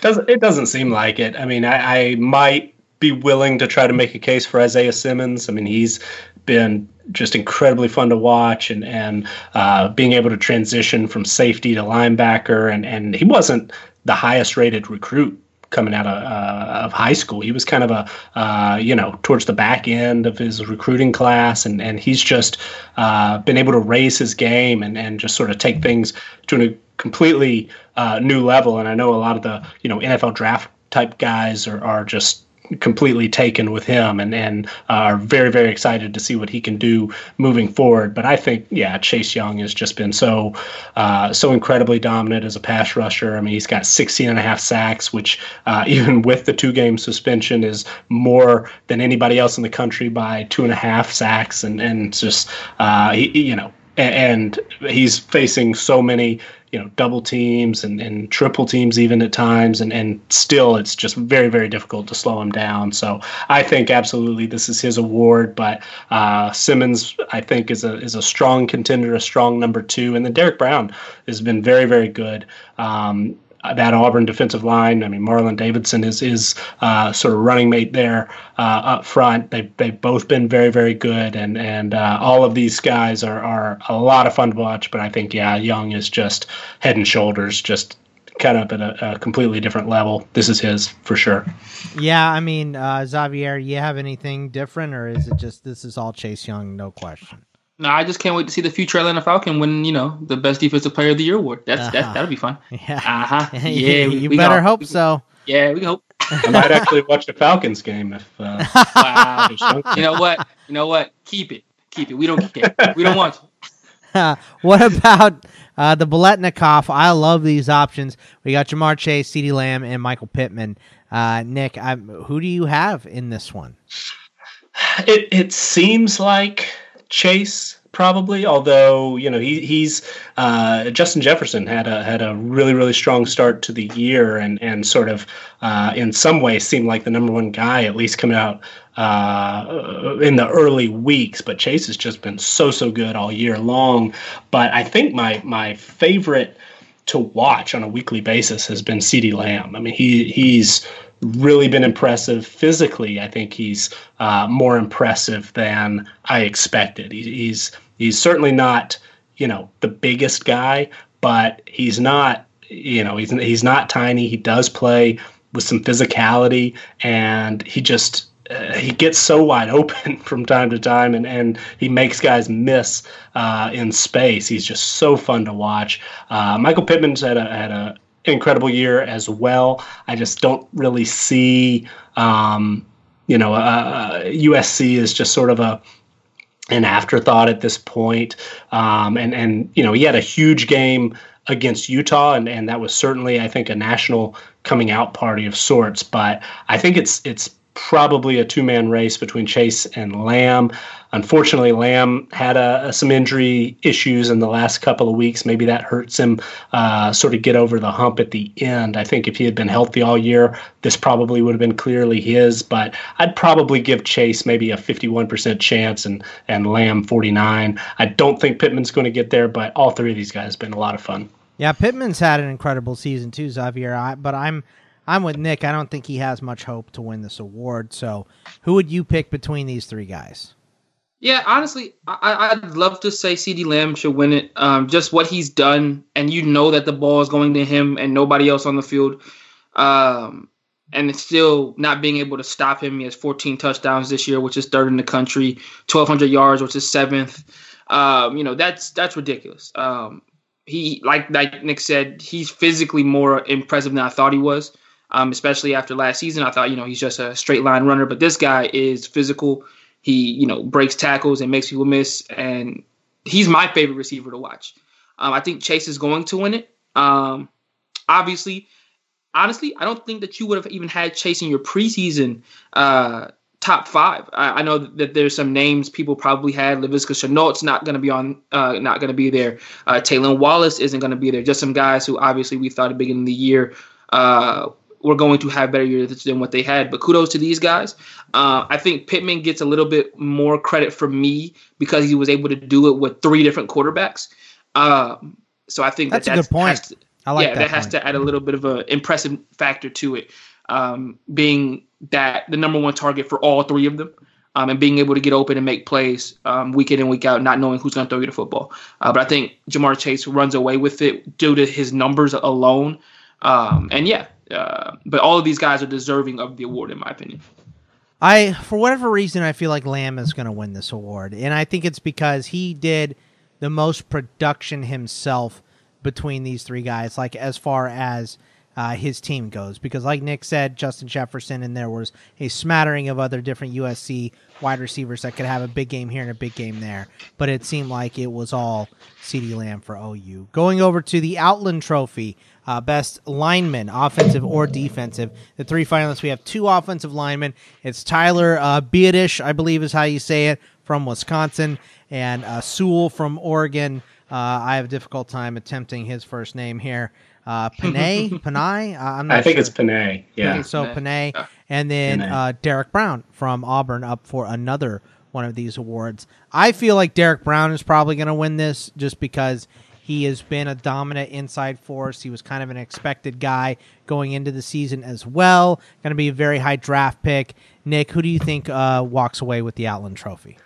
Doesn't it doesn't seem like it. I mean, I, I might be willing to try to make a case for Isaiah Simmons. I mean, he's been just incredibly fun to watch and and uh, being able to transition from safety to linebacker and and he wasn't the highest rated recruit coming out of, uh, of high school. He was kind of a, uh, you know, towards the back end of his recruiting class, and, and he's just uh, been able to raise his game and, and just sort of take things to a completely uh, new level. And I know a lot of the, you know, NFL draft type guys are, are just completely taken with him and and are very very excited to see what he can do moving forward. But I think yeah, Chase Young has just been so uh, so incredibly dominant as a pass rusher. I mean, he's got 16 and a half sacks, which uh, *laughs* even with the two game suspension is more than anybody else in the country by two and a half sacks, and and just uh, he, you know and he's facing so many you know double teams and, and triple teams even at times and, and still it's just very very difficult to slow him down. So i think absolutely this is his award but uh, simmons i think is a is a strong contender a strong number two and then derrick brown has been very very good. Um, that Auburn defensive line. I mean, Marlon Davidson is is uh, sort of running mate there uh, up front. They they've both been very very good, and and uh, all of these guys are are a lot of fun to watch. But I think yeah, Young is just head and shoulders, just kind of at a, a completely different level. This is his for sure.
Yeah, I mean, uh, Xavier, you have anything different, or is it just this is all Chase Young, no question?
No, I just can't wait to see the future Atlanta Falcon win. You know, the best defensive player of the year award. That's uh-huh. that that'll be fun. *laughs*
Yeah, *laughs* uh huh. Yeah, we, you we better hope so.
Yeah, we hope. *laughs*
I might actually watch the Falcons game if. Uh,
wow. you know what? You know what? Keep it. Keep it. We don't care. We don't want
Uh, what about uh, the Biletnikoff? I love these options. We got Ja'Marr Chase, CeeDee Lamb, and Michael Pittman. Uh, Nick, I'm, who do you have in this one?
It it seems like Chase probably. Although you know he he's uh, Justin Jefferson had a had a really really strong start to the year and and sort of uh, in some ways seemed like the number one guy at least coming out uh, in the early weeks. But Chase has just been so so good all year long. But I think my my favorite to watch on a weekly basis has been CeeDee Lamb. I mean, he he's really been impressive physically. I think he's uh, more impressive than I expected. He, he's he's certainly not you know the biggest guy, but he's not you know he's he's not tiny. He does play with some physicality, and he just uh, he gets so wide *laughs* open from time to time, and, and he makes guys miss uh, in space. He's just so fun to watch. Uh, Michael Pittman's had a had a incredible year as well. I just don't really see, um, you know, uh, USC is just sort of a an afterthought at this point. Um, and and you know he had a huge game against Utah, and, and that was certainly I think a national coming out party of sorts. But I think it's it's probably a two man race between Chase and Lamb. Unfortunately, Lamb had a, a, some injury issues in the last couple of weeks. Maybe that hurts him uh, sort of get over the hump at the end. I think if he had been healthy all year, this probably would have been clearly his. But I'd probably give Chase maybe a 51% chance and, and Lamb 49. I don't think Pittman's going to get there, but all three of these guys have been a lot of fun.
Yeah, Pittman's had an incredible season too, Xavier. I, but I'm I'm with Nick. I don't think he has much hope to win this award. So, who would you pick between these three guys?
Yeah, honestly, I, would love to say CeeDee Lamb should win it. Um, just what he's done, and you know that the ball is going to him and nobody else on the field. Um, and it's still not being able to stop him. He has 14 touchdowns this year, which is third in the country, 1,200 yards, which is seventh. Um, you know, that's that's ridiculous. Um, he, like like Nick said, he's physically more impressive than I thought he was um, especially after last season. I thought, you know, he's just a straight line runner, but this guy is physical. He, you know, breaks tackles and makes people miss, and he's my favorite receiver to watch. Um, I think Chase is going to win it. Um, obviously, honestly, I don't think that you would have even had Chase in your preseason uh, top five. I, I, know that there's some names people probably had. Laviska Shenault's not going to be on, uh, not going to be there. Uh, Wallace isn't going to be there. Just some guys who obviously we thought at the beginning of the year uh, were going to have better years than what they had. But kudos to these guys. Uh, I think Pittman gets a little bit more credit from me because he was able to do it with three different quarterbacks. Um, so I think
that's,
that
that's a good point. To, I like
yeah,
that,
that has to add a little bit of an impressive factor to it, um, being that the number one target for all three of them. Um, and being able to get open and make plays um, week in and week out, not knowing who's going to throw you the football. Uh, but I think Ja'Marr Chase runs away with it due to his numbers alone. Um, and yeah, uh, but all of these guys are deserving of the award, in my opinion.
I, for whatever reason, I feel like Lamb is going to win this award, and I think it's because he did the most production himself between these three guys. Like as far as uh, his team goes. Because, like Nick said, Justin Jefferson, and there was a smattering of other different USC wide receivers that could have a big game here and a big game there. But it seemed like it was all CeeDee Lamb for OU. Going over to the Outland Trophy, uh, best lineman, offensive or defensive. The three finalists, we have two offensive linemen. It's Tyler uh, Biadasz, I believe is how you say it, from Wisconsin, and uh, Sewell from Oregon. Uh, I have a difficult time attempting his first name here uh, Penei, *laughs* Penei. Uh, I'm not
I think
sure.
it's Penei. Yeah. Okay,
so Penei, and then uh, Derrick Brown from Auburn up for another one of these awards. I feel like Derrick Brown is probably going to win this just because he has been a dominant inside force. He was kind of an expected guy going into the season as well. Going to be a very high draft pick. Nick, who do you think uh, walks away with the Outland Trophy?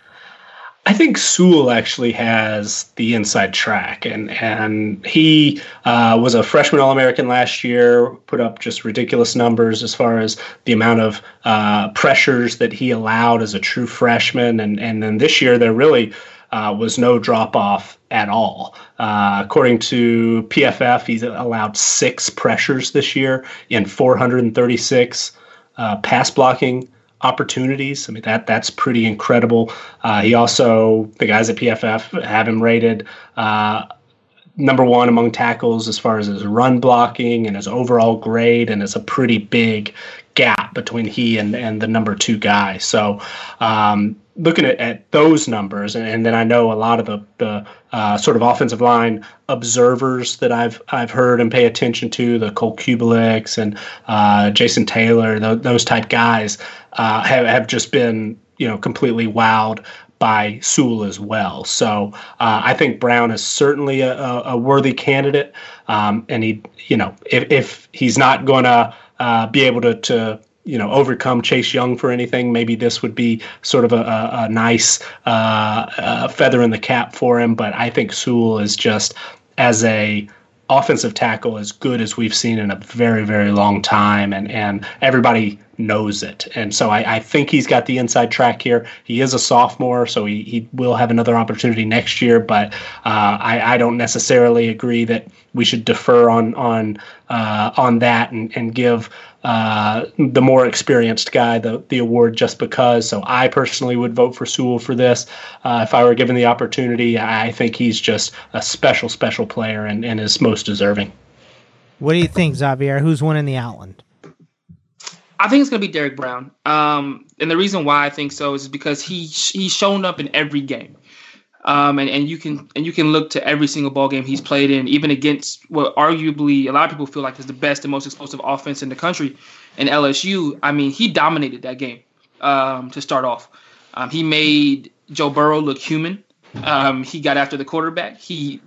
I think Sewell actually has the inside track, and and he uh, was a freshman All American last year. Put up just ridiculous numbers as far as the amount of uh, pressures that he allowed as a true freshman, and and then this year there really uh, was no drop off at all. Uh, according to PFF, he's allowed six pressures this year in 436 uh, pass blocking opportunities. I mean that that's pretty incredible. Uh, he also the guys at PFF have him rated uh, number one among tackles as far as his run blocking and his overall grade, and it's a pretty big gap between he and and the number two guy. So. Um, looking at, at those numbers, and, and, then I know a lot of the, the uh, sort of offensive line observers that I've I've heard and pay attention to, the Cole Cubelics and uh, Jason Taylor, the, those type guys uh, have, have just been you know completely wowed by Sewell as well. So uh, I think Brown is certainly a, a worthy candidate, um, and he you know if, if he's not going to uh, be able to, to you know overcome Chase Young for anything. Maybe this would be sort of a, a, nice uh, feather in the cap for him. But I think Sewell is just as a offensive tackle as good as we've seen in a very very long time, and and everybody knows it. And so I, I, think he's got the inside track here. He is a sophomore, so he, he will have another opportunity next year. But uh, I, I don't necessarily agree that we should defer on on uh, on that and, and give uh, the more experienced guy the, the award just because. So I personally would vote for Sewell for this. Uh, if I were given the opportunity, I think he's just a special, special player and, and is most deserving.
What do you think, Xavier? Who's winning the Outland?
I think it's going to be Derrick Brown. Um, and the reason why I think so is because he he's shown up in every game. Um, and, and you can and you can look to every single ball game he's played in, even against what arguably a lot of people feel like is the best and most explosive offense in the country, in LSU. I mean, he dominated that game um, to start off. Um, he made Joe Burrow look human. Um, he got after the quarterback. He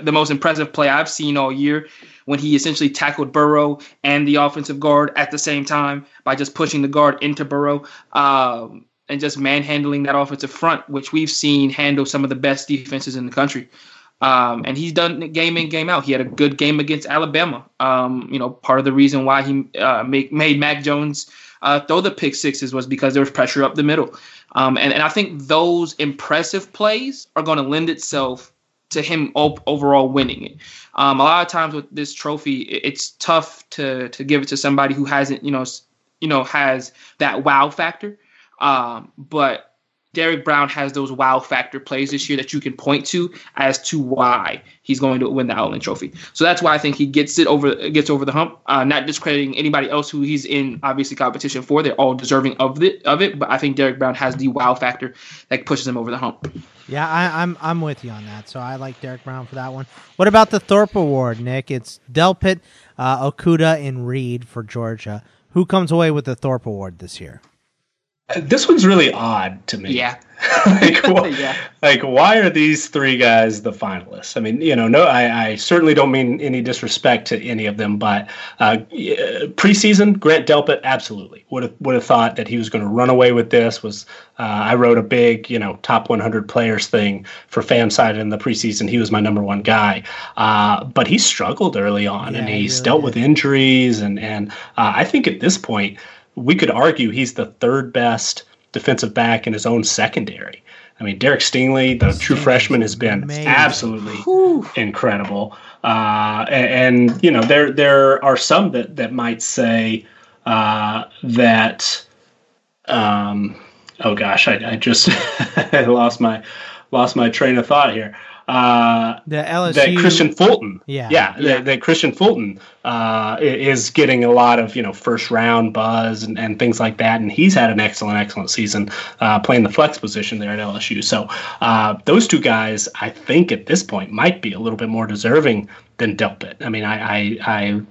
the most impressive play I've seen all year when he essentially tackled Burrow and the offensive guard at the same time by just pushing the guard into Burrow. Um, and just manhandling that offensive front, which we've seen handle some of the best defenses in the country. Um, and he's done game in, game out. He had a good game against Alabama. Um, you know, part of the reason why he uh, make, made Mac Jones uh, throw the pick sixes was because there was pressure up the middle. Um, and, and I think those impressive plays are going to lend itself to him op- overall winning it. Um, a lot of times with this trophy, it's tough to to give it to somebody who hasn't, you know, you know, has that wow factor. Um, but Derrick Brown has those wow factor plays this year that you can point to as to why he's going to win the Outland Trophy. So that's why I think he gets it over gets over the hump. Uh, not discrediting anybody else who he's in obviously competition for; they're all deserving of it. Of it, but I think Derrick Brown has the wow factor that pushes him over the hump.
Yeah, I, I'm I'm with you on that. So I like Derrick Brown for that one. What about the Thorpe Award, Nick? It's Delpit, uh, Okudah, and Reed for Georgia. Who comes away with the Thorpe Award this year?
This one's really odd to me.
Yeah. *laughs*
like, wh- *laughs* yeah. like, why are these three guys the finalists? I mean, you know, no, I, I certainly don't mean any disrespect to any of them, but uh, preseason, Grant Delpit, absolutely would have would have thought that he was going to run away with this. Was uh, I wrote a big, you know, top 100 players thing for FanSided in the preseason. He was my number one guy, uh, but he struggled early on, yeah, and he's really dealt did. with injuries, and and uh, I think at this point we could argue he's the third best defensive back in his own secondary. I mean, Derek Stingley, the true freshman, has been Amazing. absolutely Whew. incredible. Uh, and, and, you know, there there are some that that might say uh, that. Um, oh gosh, I, I just *laughs* lost my lost my train of thought here uh,
the LSU
that Kristian Fulton,
yeah,
yeah, yeah. That, that Kristian Fulton uh, is getting a lot of you know first round buzz and, and things like that, and he's had an excellent, excellent season uh, playing the flex position there at LSU. So uh, those two guys, I think at this point, might be a little bit more deserving than Delpit. I mean, I, I, I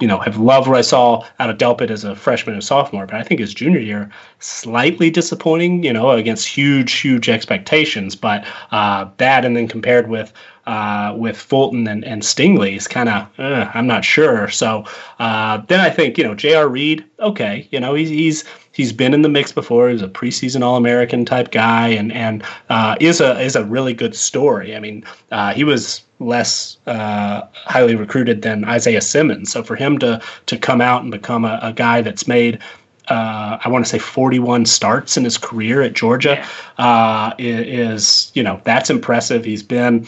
you know, have loved what I saw out of Delpit as a freshman and sophomore, but I think his junior year slightly disappointing, you know, against huge, huge expectations. But uh, that and then compared with uh, with Fulton and, and Stingley is kind of uh, I'm not sure. So uh, then I think you know J.R. Reed, okay, you know he's he's he's been in the mix before. He's a preseason All American type guy, and and uh, is a is a really good story. I mean, uh, he was less uh, highly recruited than Isaiah Simmons, so for him to to come out and become a, a guy that's made. Uh, I want to say 41 starts in his career at Georgia uh, is, you know, that's impressive. He's been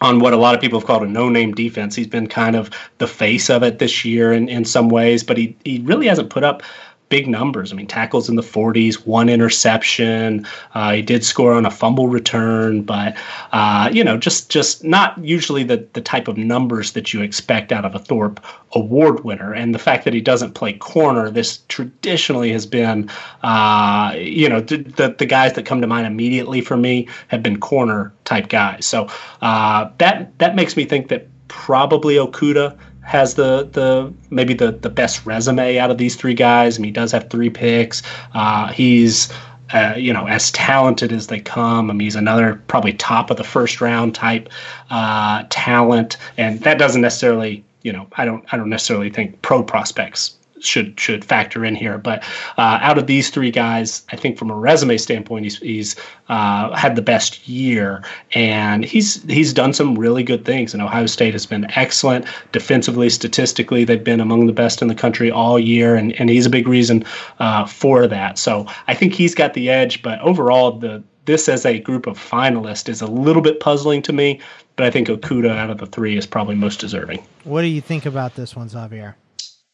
on what a lot of people have called a no-name defense. He's been kind of the face of it this year in, in some ways, but he, he really hasn't put up big numbers. I mean, tackles in the 40s, one interception. Uh, he did score on a fumble return, but uh, you know, just just not usually the the type of numbers that you expect out of a Thorpe Award winner. And the fact that he doesn't play corner, this traditionally has been, uh, you know, the, the, guys that come to mind immediately for me have been corner type guys. So uh, that that makes me think that probably Okudah has the the maybe the the best resume out of these three guys. I mean, he does have three picks. Uh, he's uh, you know as talented as they come. I mean, he's another probably top of the first round type uh, talent, and that doesn't necessarily you know I don't I don't necessarily think pro prospects should should factor in here. But uh, out of these three guys, I think from a resume standpoint, he's he's uh, had the best year, and he's he's done some really good things. And Ohio State has been excellent defensively, statistically. They've been among the best in the country all year, and and he's a big reason uh, for that. So I think he's got the edge. But overall, the this as a group of finalists is a little bit puzzling to me. But I think Okudah out of the three is probably most deserving.
What do you think about this one, Xavier?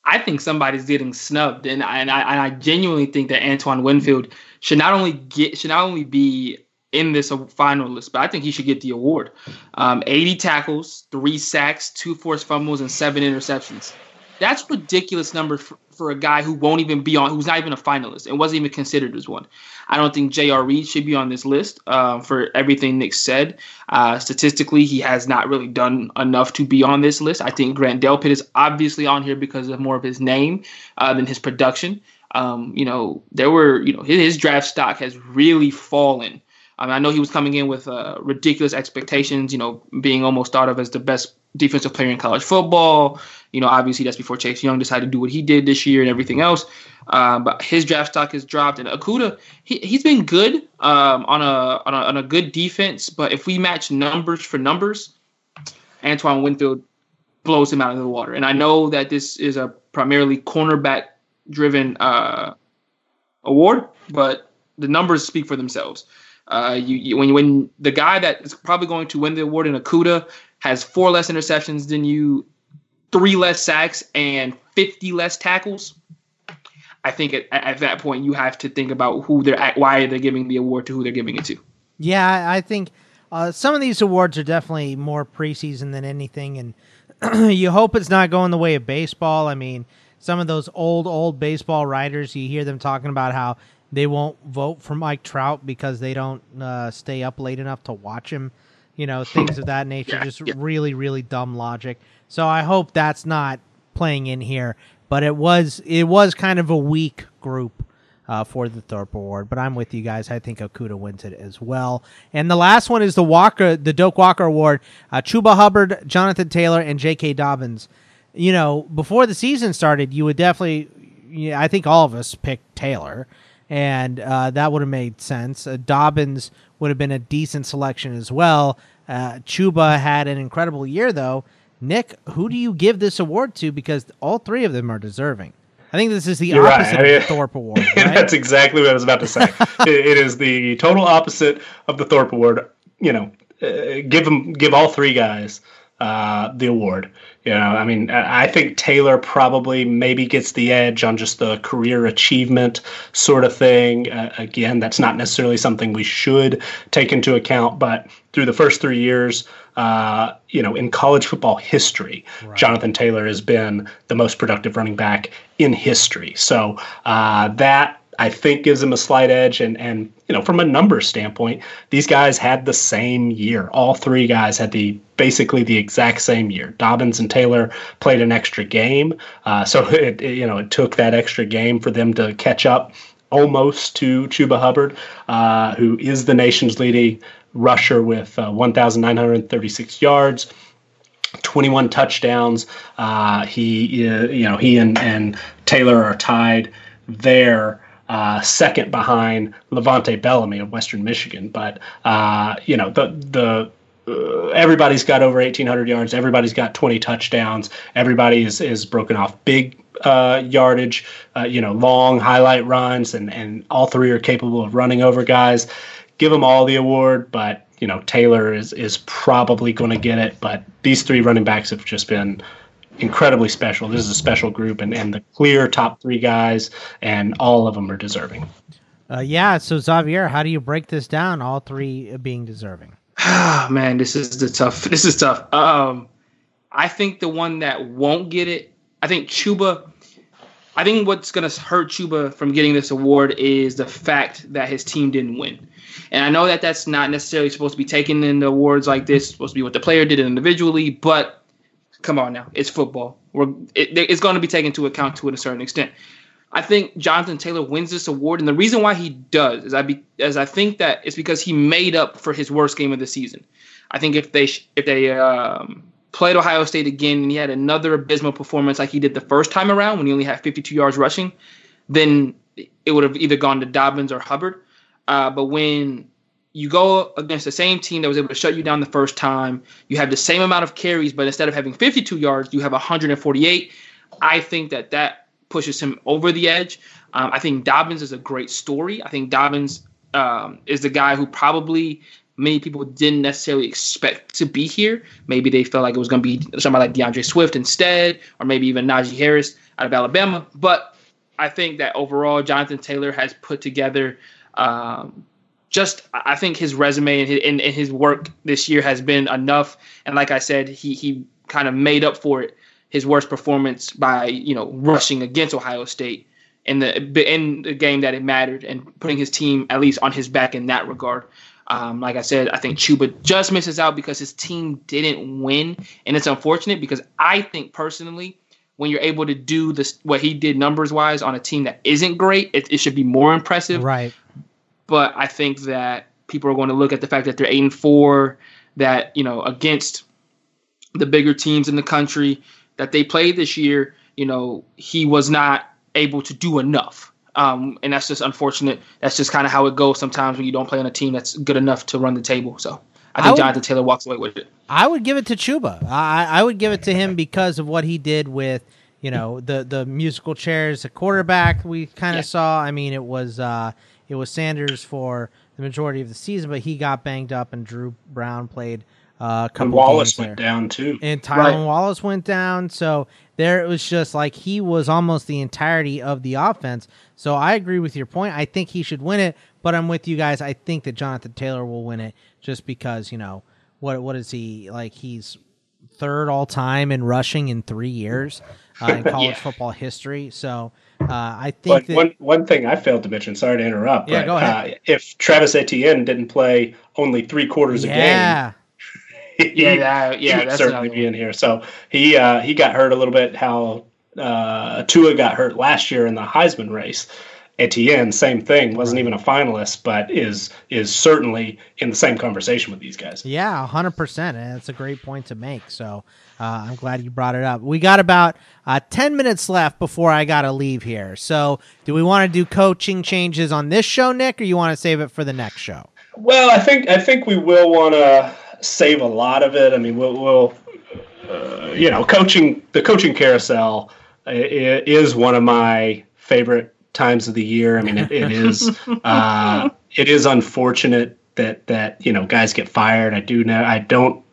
I think somebody's getting snubbed, and I, and I, genuinely think that Antoine Winfield should not only get should not only be in this finalist, but I think he should get the award. Um, 80 tackles, three sacks, two forced fumbles, and seven interceptions. That's ridiculous number for, for a guy who won't even be on, who's not even a finalist and wasn't even considered as one. I don't think J.R. Reed should be on this list uh, for everything Nick said. Uh, statistically, he has not really done enough to be on this list. I think Grant Delpit is obviously on here because of more of his name uh, than his production. Um, you know, there were, you know, his, his draft stock has really fallen. I, mean, I know he was coming in with uh, ridiculous expectations, you know, being almost thought of as the best defensive player in college football. You know, obviously that's before Chase Young decided to do what he did this year and everything else. Uh, but his draft stock has dropped, and Okudah he he's been good um, on a, on a on a good defense. But if we match numbers for numbers, Antoine Winfield blows him out of the water. And I know that this is a primarily cornerback driven uh, award, but the numbers speak for themselves. Uh, you, you, when when the guy that is probably going to win the award in Okudah has four less interceptions than you, three less sacks, and fifty less tackles I think at, at that point you have to think about who they're why they're giving the award to who they're giving it to.
Yeah, I think uh, some of these awards are definitely more preseason than anything, and *clears throat* you hope it's not going the way of baseball. I mean, some of those old old baseball writers, you hear them talking about how they won't vote for Mike Trout because they don't uh, stay up late enough to watch him. You know, things of that nature.
Yeah,
just
yeah.
really, really dumb logic. So I hope that's not playing in here but it was it was kind of a weak group uh, for the Thorpe Award. But I'm with you guys. I think Okudah wins it as well. And the last one is the Walker, the Doak Walker Award. Uh, Chuba Hubbard, Jonathan Taylor, and J.K. Dobbins. You know, before the season started, you would definitely. Yeah, I think all of us picked Taylor, and uh, that would have made sense. Uh, Dobbins would have been a decent selection as well. Uh, Chuba had an incredible year, though. Nick, who do you give this award to? Because all three of them are deserving. I think this is the
You're
opposite
right. I mean,
of the Thorpe *laughs* Award. Right?
That's exactly what I was about to say. *laughs* it, it is the total opposite of the Thorpe Award. You know, uh, give them, give all three guys uh, the award. You know, I mean, I think Taylor probably maybe gets the edge on just the career achievement sort of thing. Uh, again, that's not necessarily something we should take into account, but through the first three years, uh, you know, in college football history, Jonathan Taylor has been the most productive running back in history. So uh, that I think gives him a slight edge. And and you know, from a numbers standpoint, these guys had the same year. All three guys had the basically the exact same year. Dobbins and Taylor played an extra game, uh, so *laughs* it, it, you know it took that extra game for them to catch up almost to Chuba Hubbard, uh, who is the nation's leading rusher with uh, 1,936 yards. 21 touchdowns. Uh, he, uh, you know, he and, and Taylor are tied there, uh, second behind LeVante Bellamy of Western Michigan. But uh, you know, the the uh, everybody's got over 1,800 yards. Everybody's got 20 touchdowns. Everybody is is broken off big uh, yardage, uh, you know, long highlight runs, and and all three are capable of running over guys. Give them all the award, but you know Taylor is is probably going to get it. But these three running backs have just been incredibly special. This is a special group, and and the clear top three guys, and all of them are deserving.
Uh, yeah. So Xavier, how do you break this down? All three being deserving.
Ah, *sighs* man, this is the tough. This is tough. Um, I think the one that won't get it, I think Chuba. I think what's going to hurt Chuba from getting this award is the fact that his team didn't win. And I know that that's not necessarily supposed to be taken in the awards like this. It's supposed to be what the player did individually, but come on now, it's football. We're it, it's going to be taken into account to a certain extent. I think Jonathan Taylor wins this award, and the reason why he does is I be as I think that it's because he made up for his worst game of the season. I think if they if they um, played Ohio State again and he had another abysmal performance like he did the first time around when he only had 52 yards rushing, then it would have either gone to Dobbins or Hubbard. Uh, but when you go against the same team that was able to shut you down the first time, you have the same amount of carries, but instead of having 52 yards, you have 148. I think that that pushes him over the edge. Um, I think Dobbins is a great story. I think Dobbins um, is the guy who probably many people didn't necessarily expect to be here. Maybe they felt like it was going to be somebody like D'Andre Swift instead, or maybe even Najee Harris out of Alabama. But I think that overall, Jonathan Taylor has put together um, just, I think his resume and his, and, and his work this year has been enough. And like I said, he, he kind of made up for it, his worst performance by, you know, rushing against Ohio State in the in the game that it mattered and putting his team at least on his back in that regard. Um, like I said, I think Chuba just misses out because his team didn't win, and it's unfortunate because I think personally, when you're able to do this, what he did numbers wise on a team that isn't great, it, it should be more impressive.
Right.
But I think that people are going to look at the fact that they're eight and four, that you know against the bigger teams in the country that they played this year. You know, he was not able to do enough. Um, and that's just unfortunate. That's just kind of how it goes sometimes when you don't play on a team that's good enough to run the table. So I think I would, Jonathan Taylor walks away with it.
I would give it to Chuba. I, I would give it to him because of what he did with you know the the musical chairs, the quarterback we kind of yeah. saw. I mean, it was uh, it was Sanders for the majority of the season, but he got banged up, and Dru Brown played uh, a couple.
And Wallace went down too,
and Tylan right. Wallace went down. So there it was just like he was almost the entirety of the offense. So I agree with your point. I think he should win it, but I'm with you guys. I think that Jonathan Taylor will win it just because you know what what is he like? He's third all time in rushing in three years uh, in *laughs* college yeah. football history. So uh, I think
but that, one one thing I failed to mention. Sorry to interrupt.
Yeah, but, go ahead.
Uh, if Travis Etienne didn't play only three quarters
yeah.
a game. yeah, *laughs* that, yeah, he would certainly be in here. So he uh, he got hurt a little bit. How uh, Tua got hurt last year in the Heisman race. Etienne, same thing, wasn't even a finalist, but is is certainly in the same conversation with these guys.
Yeah, hundred percent, and that's a great point to make. So uh, I'm glad you brought it up. We got about uh, ten minutes left before I got to leave here. So do we want to do coaching changes on this show, Nick, or you want to save it for the next show?
Well, I think I think we will want to save a lot of it. I mean, we'll, we'll uh, you know, coaching the coaching carousel is one of my favorite times of the year. I mean, it, it is *laughs* uh, it is unfortunate that that you know guys get fired. I do know I don't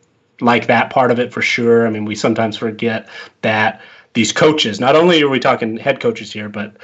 like that part of it for sure. I mean, we sometimes forget that these coaches. Not only are we talking head coaches here, but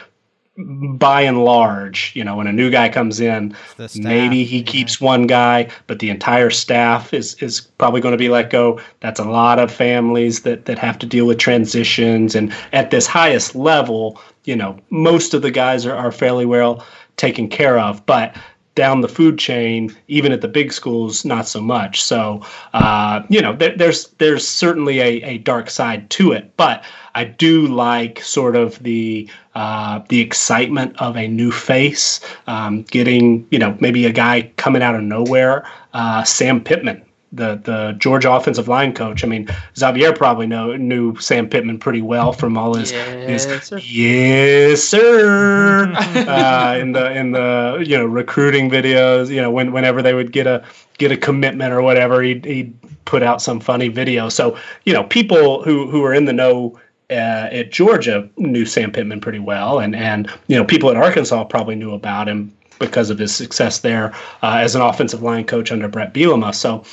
by and large, you know, when a new guy comes in, maybe he keeps one guy, but the entire staff is is probably going to be let go. That's a lot of families that that have to deal with transitions, and at this highest level, you know, most of the guys are, are fairly well taken care of, but down the food chain, even at the big schools, not so much. So, uh, you know, there, there's there's certainly a, a dark side to it, but I do like sort of the uh, the excitement of a new face, um, getting you know maybe a guy coming out of nowhere, uh, Sam Pittman the the Georgia offensive line coach. I mean, Xavier probably know knew Sam Pittman pretty well from all his
yes,
his
sir.
yes sir *laughs* uh, in the in the you know recruiting videos. You know, when whenever they would get a get a commitment or whatever, he'd, he'd put out some funny video. So you know, people who who are in the know. Uh, at Georgia, knew Sam Pittman pretty well, and and you know people at Arkansas probably knew about him because of his success there uh, as an offensive line coach under Brett Bielema. So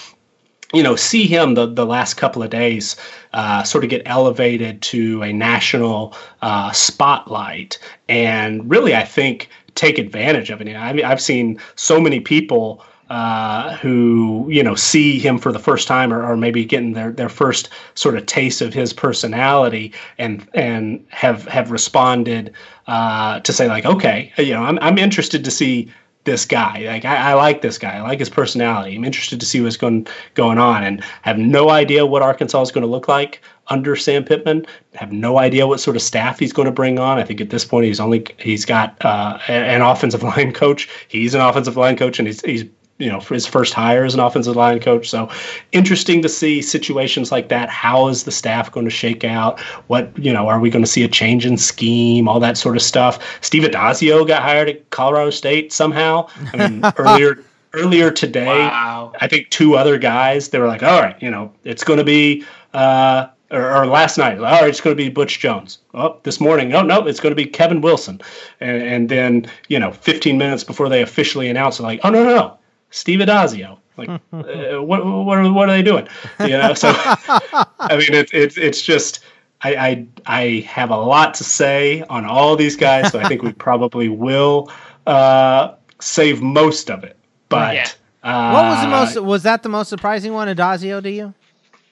you know, see him the, the last couple of days uh, sort of get elevated to a national uh, spotlight and really, I think, take advantage of it. I mean, I've seen so many people uh, who, you know, see him for the first time or, or maybe getting their, their first sort of taste of his personality and and have have responded uh, to say like, okay, you know, I'm, I'm interested to see this guy. Like I, I, like this guy. I like his personality. I'm interested to see what's going going on, and have no idea what Arkansas is going to look like under Sam Pittman. Have no idea what sort of staff he's going to bring on. I think at this point he's only he's got uh, an offensive *laughs* line coach. He's an offensive line coach, and he's he's you know, for his first hire as an offensive line coach. So interesting to see situations like that. How is the staff going to shake out? What, you know, are we going to see a change in scheme? All that sort of stuff. Steve Addazio got hired at Colorado State somehow. I mean, *laughs* earlier earlier today, wow. I think two other guys, they were like, all right, you know, it's going to be, uh, or, or, last night, all right, it's going to be Butch Jones. Oh, this morning, oh no, it's going to be Kevin Wilson. And, and then, you know, 15 minutes before they officially announced, like, oh no, no, no, Steve Addazio. Like, *laughs* uh, what, what, are, what are they doing? You know, so I mean, it's it's it's just. I, I, I have a lot to say on all these guys, so I think we *laughs* probably will uh, save most of it. But yeah.
uh, what was the most? Was that the most surprising one, Addazio? to you?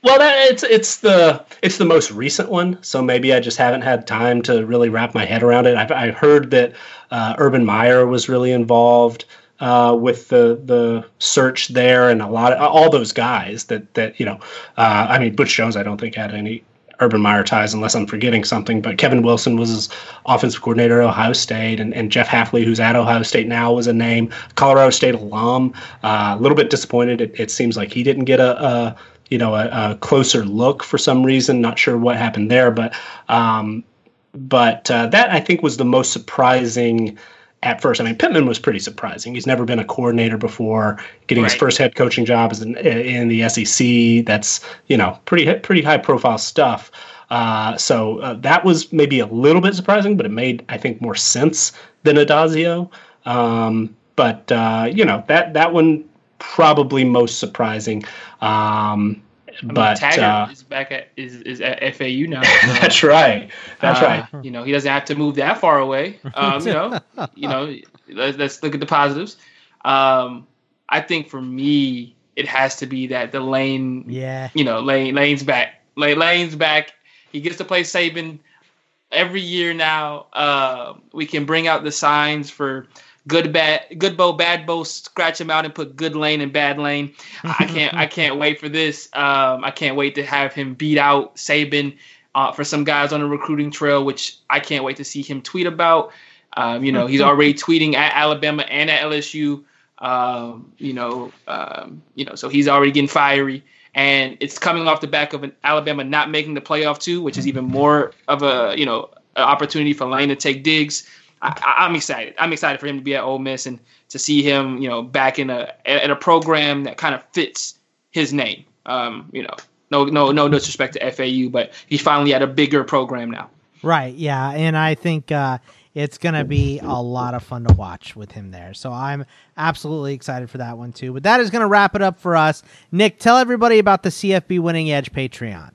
Well, that, it's it's the it's the most recent one, so maybe I just haven't had time to really wrap my head around it. I've, I heard that uh, Urban Meyer was really involved uh, with the the search there, and a lot of all those guys that that you know. Uh, I mean, Butch Jones, I don't think had any Urban Meyer ties, unless I'm forgetting something. But Kevin Wilson was his offensive coordinator at Ohio State, and, and Jeff Hafley, who's at Ohio State now, was a name. Colorado State alum. Uh, a little bit disappointed. It, it, seems like he didn't get a, a you know a, a, closer look for some reason. Not sure what happened there, but um, but uh, that I think was the most surprising at first. I mean, Pittman was pretty surprising. He's never been a coordinator before. Getting right. his first head coaching job is in, in, the SEC. That's you know pretty pretty high profile stuff. Uh, so uh, that was maybe a little bit surprising, but it made I think more sense than Addazio. Um, but uh, you know that that one probably most surprising. Um, I mean, but
Taggart uh, is back at is, is at FAU now. *laughs*
So, that's right. That's uh,
right. You know, he doesn't have to move that far away. Um, you know, *laughs* you know. Let's, let's, look at the positives. Um, I think for me, it has to be that the lane.
Yeah.
You know, lane lane's back. Lane lane's back. He gets to play Saban every year now. Uh, we can bring out the signs for good bad good Bo bad Bo scratch him out and put good lane and bad lane. I *laughs* can't i can't wait for this. Um, i can't wait to have him beat out saban uh, for some guys on the recruiting trail which i can't wait to see him tweet about. Um, you know he's *laughs* already tweeting at alabama and at lsu um, you know um, you know so he's already getting fiery. And it's coming off the back of an alabama not making the playoff too which is even more of a you know opportunity for lane to take digs I, am excited. I'm excited for him to be at Ole Miss and to see him, you know, back in a in a program that kind of fits his name. Um, you know, no no no disrespect to FAU, but he's finally at a bigger program now.
Right. Yeah, and I think uh, it's going to be a lot of fun to watch with him there. So I'm absolutely excited for that one too. But that is going to wrap it up for us. Nick, tell everybody about the CFB Winning Edge Patreon.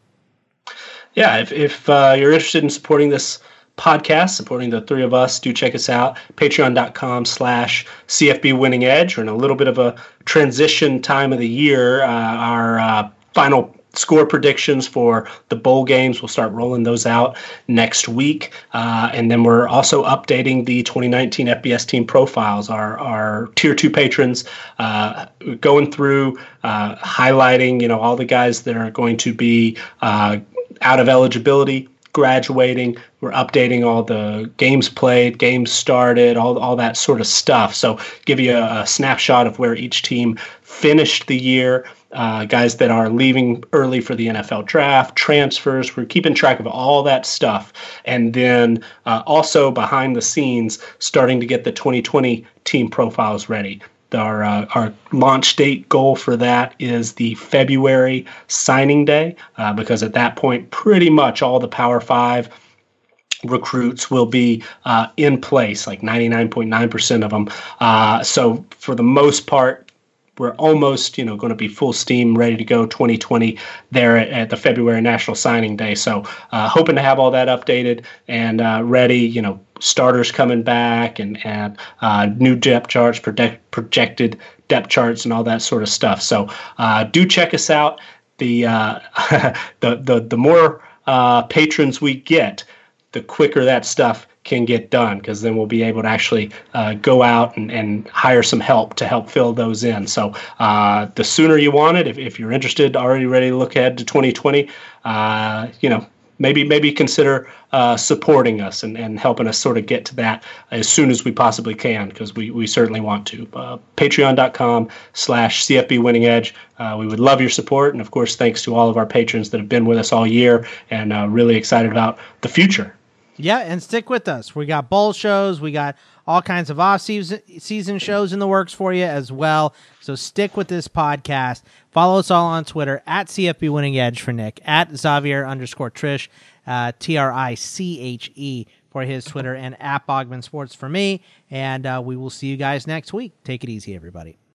Yeah, if, if uh, you're interested in supporting this podcast supporting the three of us do check us out patreon.com slash cfb winning edge. We're in a little bit of a transition time of the year. Uh, our uh, final score predictions for the bowl games we'll start rolling those out next week. Uh, and then we're also updating the 2019 fbs team profiles. Our, our tier two patrons uh, going through uh, highlighting you know all the guys that are going to be uh, out of eligibility graduating. We're updating all the games played, games started, all, all that sort of stuff. So, give you a, a snapshot of where each team finished the year. Uh, guys that are leaving early for the NFL draft, transfers. We're keeping track of all that stuff. And then uh, also behind the scenes, starting to get the 2020 team profiles ready. Our, uh, our launch date goal for that is the February signing day, uh, because at that point, pretty much all the Power Five recruits will be uh, in place, like 99.9% of them. Uh, so, for the most part, we're almost you know going to be full steam ready to go 2020 there at, at the february national signing day. So uh, hoping to have all that updated and uh, ready you know starters coming back and, and uh, new depth charts project, projected depth charts and all that sort of stuff. So uh, do check us out. The *laughs* the, the the more patrons we get the quicker that stuff can get done because then we'll be able to actually uh, go out and, and hire some help to help fill those in. So uh, the sooner you want it, if, if you're interested, already ready to look ahead to 2020, uh, you know, maybe maybe consider uh, supporting us and, and helping us sort of get to that as soon as we possibly can because we, we certainly want to. Uh, Patreon.com slash CFB Winning Edge. Uh, we would love your support. And of course, thanks to all of our patrons that have been with us all year and really excited about the future.
Yeah, and stick with us. We got bowl shows. We got all kinds of off season shows in the works for you as well. So stick with this podcast. Follow us all on Twitter at CFB Winning Edge for Nick, at Xavier underscore Triche, uh, T R I C H E for his Twitter, and at Bogman Sports for me. And uh, we will see you guys next week. Take it easy, everybody.